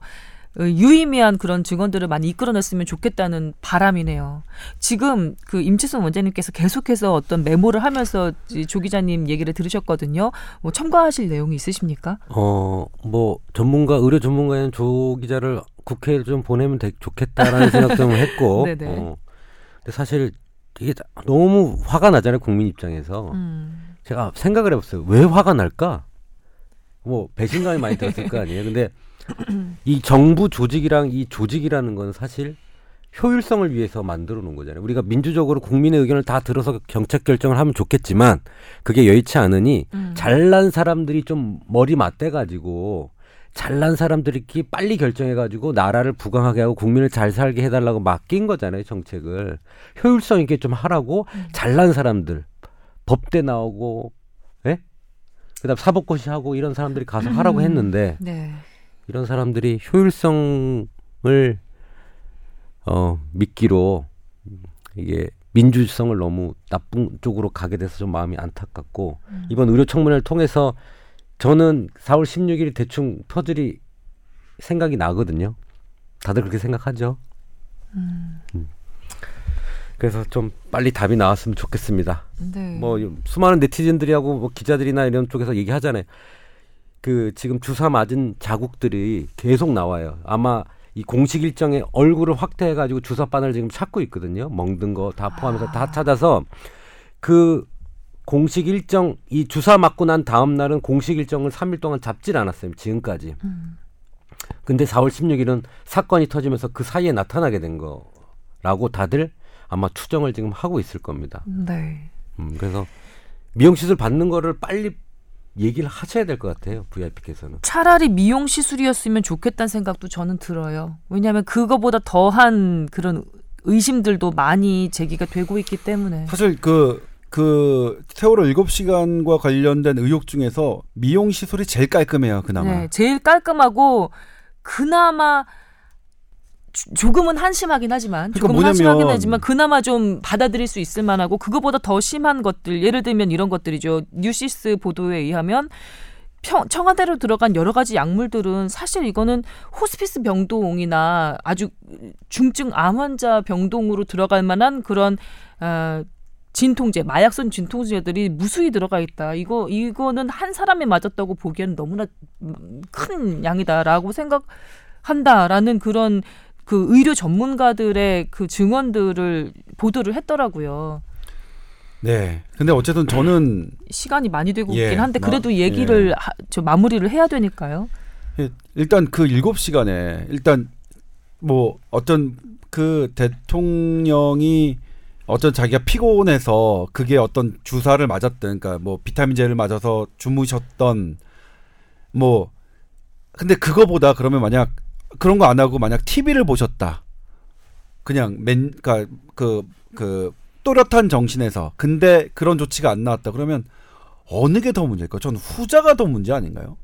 유의미한 그런 증언들을 많이 이끌어냈으면 좋겠다는 바람이네요. 지금 그 임치순 원장님께서 계속해서 어떤 메모를 하면서 이조 기자님 얘기를 들으셨거든요. 뭐 첨가하실 내용이 있으십니까? 어, 뭐 전문가 의료 전문가인 조 기자를 국회에 좀 보내면 되, 좋겠다라는 생각 좀 했고. 네네. 어, 근데 사실 이게 너무 화가 나잖아요 국민 입장에서. 음. 제가 생각을 해봤어요. 왜 화가 날까? 뭐 배신감이 많이 들었을 거 아니에요. 근데 이 정부 조직이랑 이 조직이라는 건 사실 효율성을 위해서 만들어 놓은 거잖아요. 우리가 민주적으로 국민의 의견을 다 들어서 정책 결정을 하면 좋겠지만 그게 여의치 않으니 음. 잘난 사람들이 좀 머리 맞대 가지고 잘난 사람들이 빨리 결정해 가지고 나라를 부강하게 하고 국민을 잘 살게 해 달라고 맡긴 거잖아요 정책을 효율성 있게 좀 하라고 잘난 사람들 법대 나오고 예 그다음 사법고시 하고 이런 사람들이 가서 하라고 음. 했는데 네. 이런 사람들이 효율성을 어 믿기로 이게 민주성을 너무 나쁜 쪽으로 가게 돼서 좀 마음이 안타깝고 이번 의료 청문회를 통해서 저는 4월 16일이 대충 퍼즐이 생각이 나거든요. 다들 그렇게 생각하죠. 음. 그래서 좀 빨리 답이 나왔으면 좋겠습니다. 네. 뭐 수많은 네티즌들이 하고 뭐 기자들이나 이런 쪽에서 얘기하잖아요. 그 지금 주사 맞은 자국들이 계속 나와요. 아마 이 공식 일정에 얼굴을 확대해 가지고 주사 바늘 지금 찾고 있거든요. 멍든 거 다 포함해서 다 찾아서 그 공식 일정 이 주사 맞고 난 다음 날은 공식 일정을 3일 동안 잡질 않았어요. 지금까지. 근데 4월 16일은 사건이 터지면서 그 사이에 나타나게 된 거라고 다들 아마 추정을 지금 하고 있을 겁니다. 네. 음, 그래서 미용 시술 받는 거를 빨리 얘기를 하셔야 될 것 같아요. VIP께서는. 차라리 미용 시술이었으면 좋겠다는 생각도 저는 들어요. 왜냐하면 그거보다 더한 그런 의심들도 많이 제기가 되고 있기 때문에. 사실 그, 그 세월호 7시간과 관련된 의혹 중에서 미용 시술이 제일 깔끔해요, 그나마. 네, 제일 깔끔하고 그나마 주- 조금은 한심하긴 하지만 그러니까 조금 뭐냐면- 한심하긴 하지만 그나마 좀 받아들일 수 있을 만하고 그거보다 더 심한 것들 예를 들면 이런 것들이죠 뉴시스 보도에 의하면 평, 청와대로 들어간 여러 가지 약물들은 사실 이거는 호스피스 병동이나 아주 중증 암 환자 병동으로 들어갈 만한 그런 어, 진통제, 마약성 진통제들이 무수히 들어가 있다. 이거 이거는 한 사람이 맞았다고 보기에는 너무나 큰 양이다라고 생각한다라는 그런 그 의료 전문가들의 그 증언들을 보도를 했더라고요. 네. 근데 어쨌든 저는 시간이 많이 되고 예, 있긴 한데 마- 그래도 얘기를 하, 저 마무리를 해야 되니까요. 예, 일단 그 일곱 시간에 일단 뭐 어떤 그 대통령이 어떤 자기가 피곤해서 그게 어떤 주사를 맞았든 그러니까 뭐 비타민제를 맞아서 주무셨던 뭐 근데 그거보다 그러면 만약 그런 거 안 하고 만약 TV를 보셨다. 그냥 맨 그러니까 그그 또렷한 정신에서 근데 그런 조치가 안 나왔다. 그러면 어느 게 더 문제일까요? 저는 후자가 더 문제 아닌가요?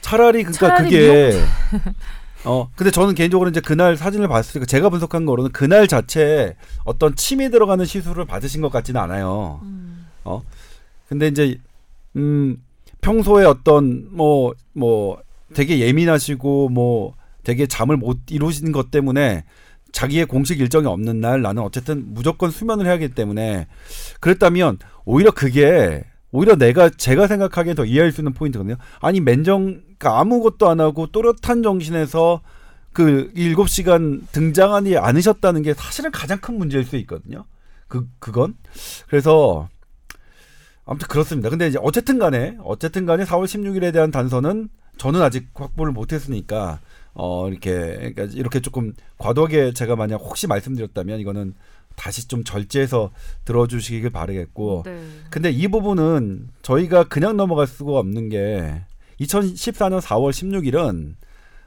차라리 그러니까 차라리 그게 어 근데 저는 개인적으로 이제 그날 사진을 때 제가 분석한 거로는 그날 자체에 어떤 침이 들어가는 시술을 받으신 것 같지는 않아요. 어 근데 이제 음 평소에 어떤 뭐뭐 되게 예민하시고 뭐 되게 잠을 못 이루신 것 때문에 자기의 공식 일정이 없는 날 나는 어쨌든 무조건 수면을 해야 하기 때문에 그랬다면 오히려 그게 오히려 내가 제가 생각하기에 더 이해할 수 있는 포인트거든요. 아니 맨정 그러니까 아무것도 안 하고 또렷한 정신에서 그 일곱 시간 등장하지 않으셨다는 게 사실은 가장 큰 문제일 수 있거든요. 그 그건 그래서 아무튼 그렇습니다. 근데 이제 어쨌든 간에 어쨌든 간에 4월 16일에 대한 단서는 저는 아직 확보를 못했으니까 어 이렇게 그러니까 이렇게 조금 과도하게 제가 만약 혹시 말씀드렸다면 이거는 다시 좀 절제해서 들어주시길 바라겠고 네. 근데 이 부분은 저희가 그냥 넘어갈 수가 없는 게 2014년 4월 16일은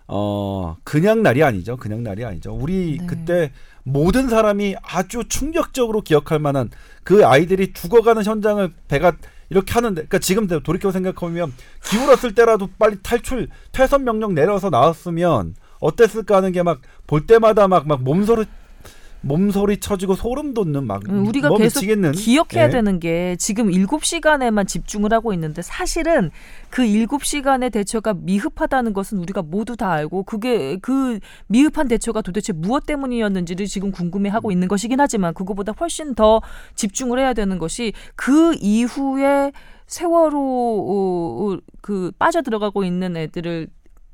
어 그냥 날이 아니죠. 그냥 날이 아니죠. 우리 네. 그때 모든 사람이 아주 충격적으로 기억할 만한 그 아이들이 죽어가는 현장을 배가 이렇게 하는데 그러니까 지금 돌이켜 생각하면 기울었을 때라도 빨리 탈출 퇴선 명령 내려서 나왔으면 어땠을까 하는 게 막 볼 때마다 막 막 몸소리 몸소리 쳐지고 소름 돋는 막 음, 우리가 뭐 계속 미치겠는 기억해야 예. 되는 게 지금 7시간에만 집중을 하고 있는데 사실은 그 7시간의 대처가 미흡하다는 것은 우리가 모두 다 알고 그게 그 미흡한 대처가 도대체 무엇 때문이었는지를 지금 궁금해하고 있는 것이긴 하지만 그거보다 훨씬 더 집중을 해야 되는 것이 그 이후에 세월호 어, 그 빠져들어가고 있는 애들을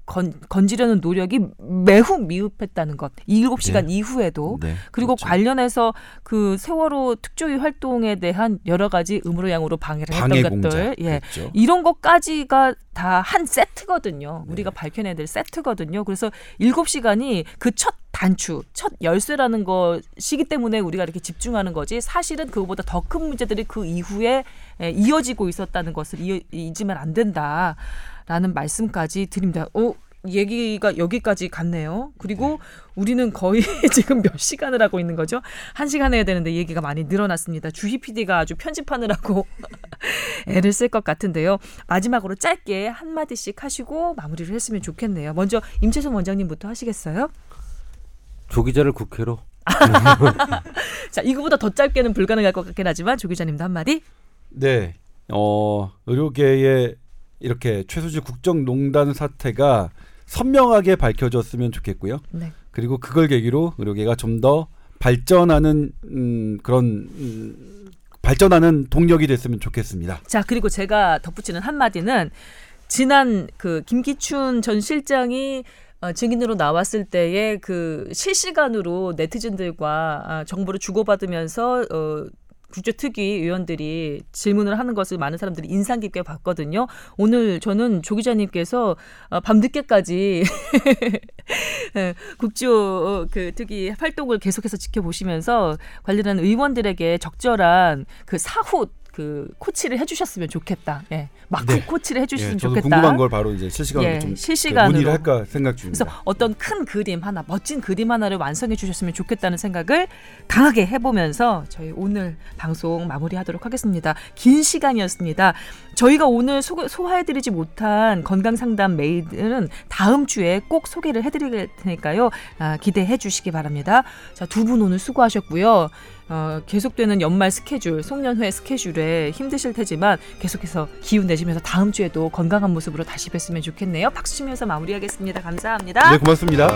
건, 건지려는 노력이 매우 미흡했다는 것. 이 7시간 이후에도 네, 그리고 그렇죠. 관련해서 그 세월호 특조위 활동에 대한 여러 가지 음으로 양으로 방해를 방해 했던 공작 것들, 예, 그랬죠. 이런 것까지가 다 한 세트거든요. 우리가 밝혀내야 될 세트거든요. 그래서 일곱 시간이 그첫 단추, 첫 열쇠라는 것이기 때문에 우리가 이렇게 집중하는 거지. 사실은 그거보다 더 큰 문제들이 그 이후에 예, 이어지고 있었다는 것을 이- 잊으면 안 된다라는 말씀까지 드립니다. 오, 얘기가 여기까지 갔네요. 그리고 우리는 거의 지금 몇 시간을 하고 있는 거죠? 한 시간 해야 되는데 얘기가 많이 늘어났습니다. 주희 PD가 아주 편집하느라고 애를 쓸 것 같은데요. 마지막으로 짧게 한 마디씩 하시고 마무리를 했으면 좋겠네요. 먼저 임채선 원장님부터 하시겠어요? 조 기자를 국회로 자, 이거보다 더 짧게는 불가능할 것 같긴 하지만 조 기자님도 한 마디. 네. 어, 의료계의 이렇게 최수지 국정농단 사태가 선명하게 밝혀졌으면 좋겠고요. 네. 그리고 그걸 계기로 의료계가 좀 더 발전하는 음, 그런 음, 발전하는 동력이 됐으면 좋겠습니다. 자, 그리고 제가 덧붙이는 한마디는 지난 그 김기춘 전 실장이 어, 증인으로 나왔을 때에 그 실시간으로 네티즌들과 아, 정보를 주고받으면서 어, 국제특위 의원들이 질문을 하는 것을 많은 사람들이 인상 깊게 봤거든요. 오늘 저는 조 기자님께서 어, 밤늦게까지 예, 국조 어, 그 특위 활동을 계속해서 지켜보시면서 관련한 의원들에게 적절한 그 사후 그 코치를 해주셨으면 좋겠다. 예, 마크 네. 코치를 예, 해주셨으면 저도 좋겠다. 궁금한 걸 바로 이제 실시간으로 예, 좀 실시간으로. 그 문의를 할까 생각 중입니다. 그래서 어떤 큰 그림 하나, 멋진 그림 하나를 완성해 주셨으면 좋겠다는 생각을 강하게 해보면서 저희 오늘 방송 마무리하도록 하겠습니다. 긴 시간이었습니다. 저희가 오늘 소, 소화해드리지 못한 건강 상담 메일은 다음 주에 꼭 소개를 해드릴 테니까요. 아, 기대해 주시기 바랍니다. 자, 두 분 오늘 수고하셨고요. 어, 계속되는 연말 스케줄, 송년회 스케줄에 힘드실 테지만 계속해서 기운 내시면서 다음 주에도 건강한 모습으로 다시 뵀으면 좋겠네요. 박수 치면서 마무리하겠습니다. 감사합니다. 네, 고맙습니다.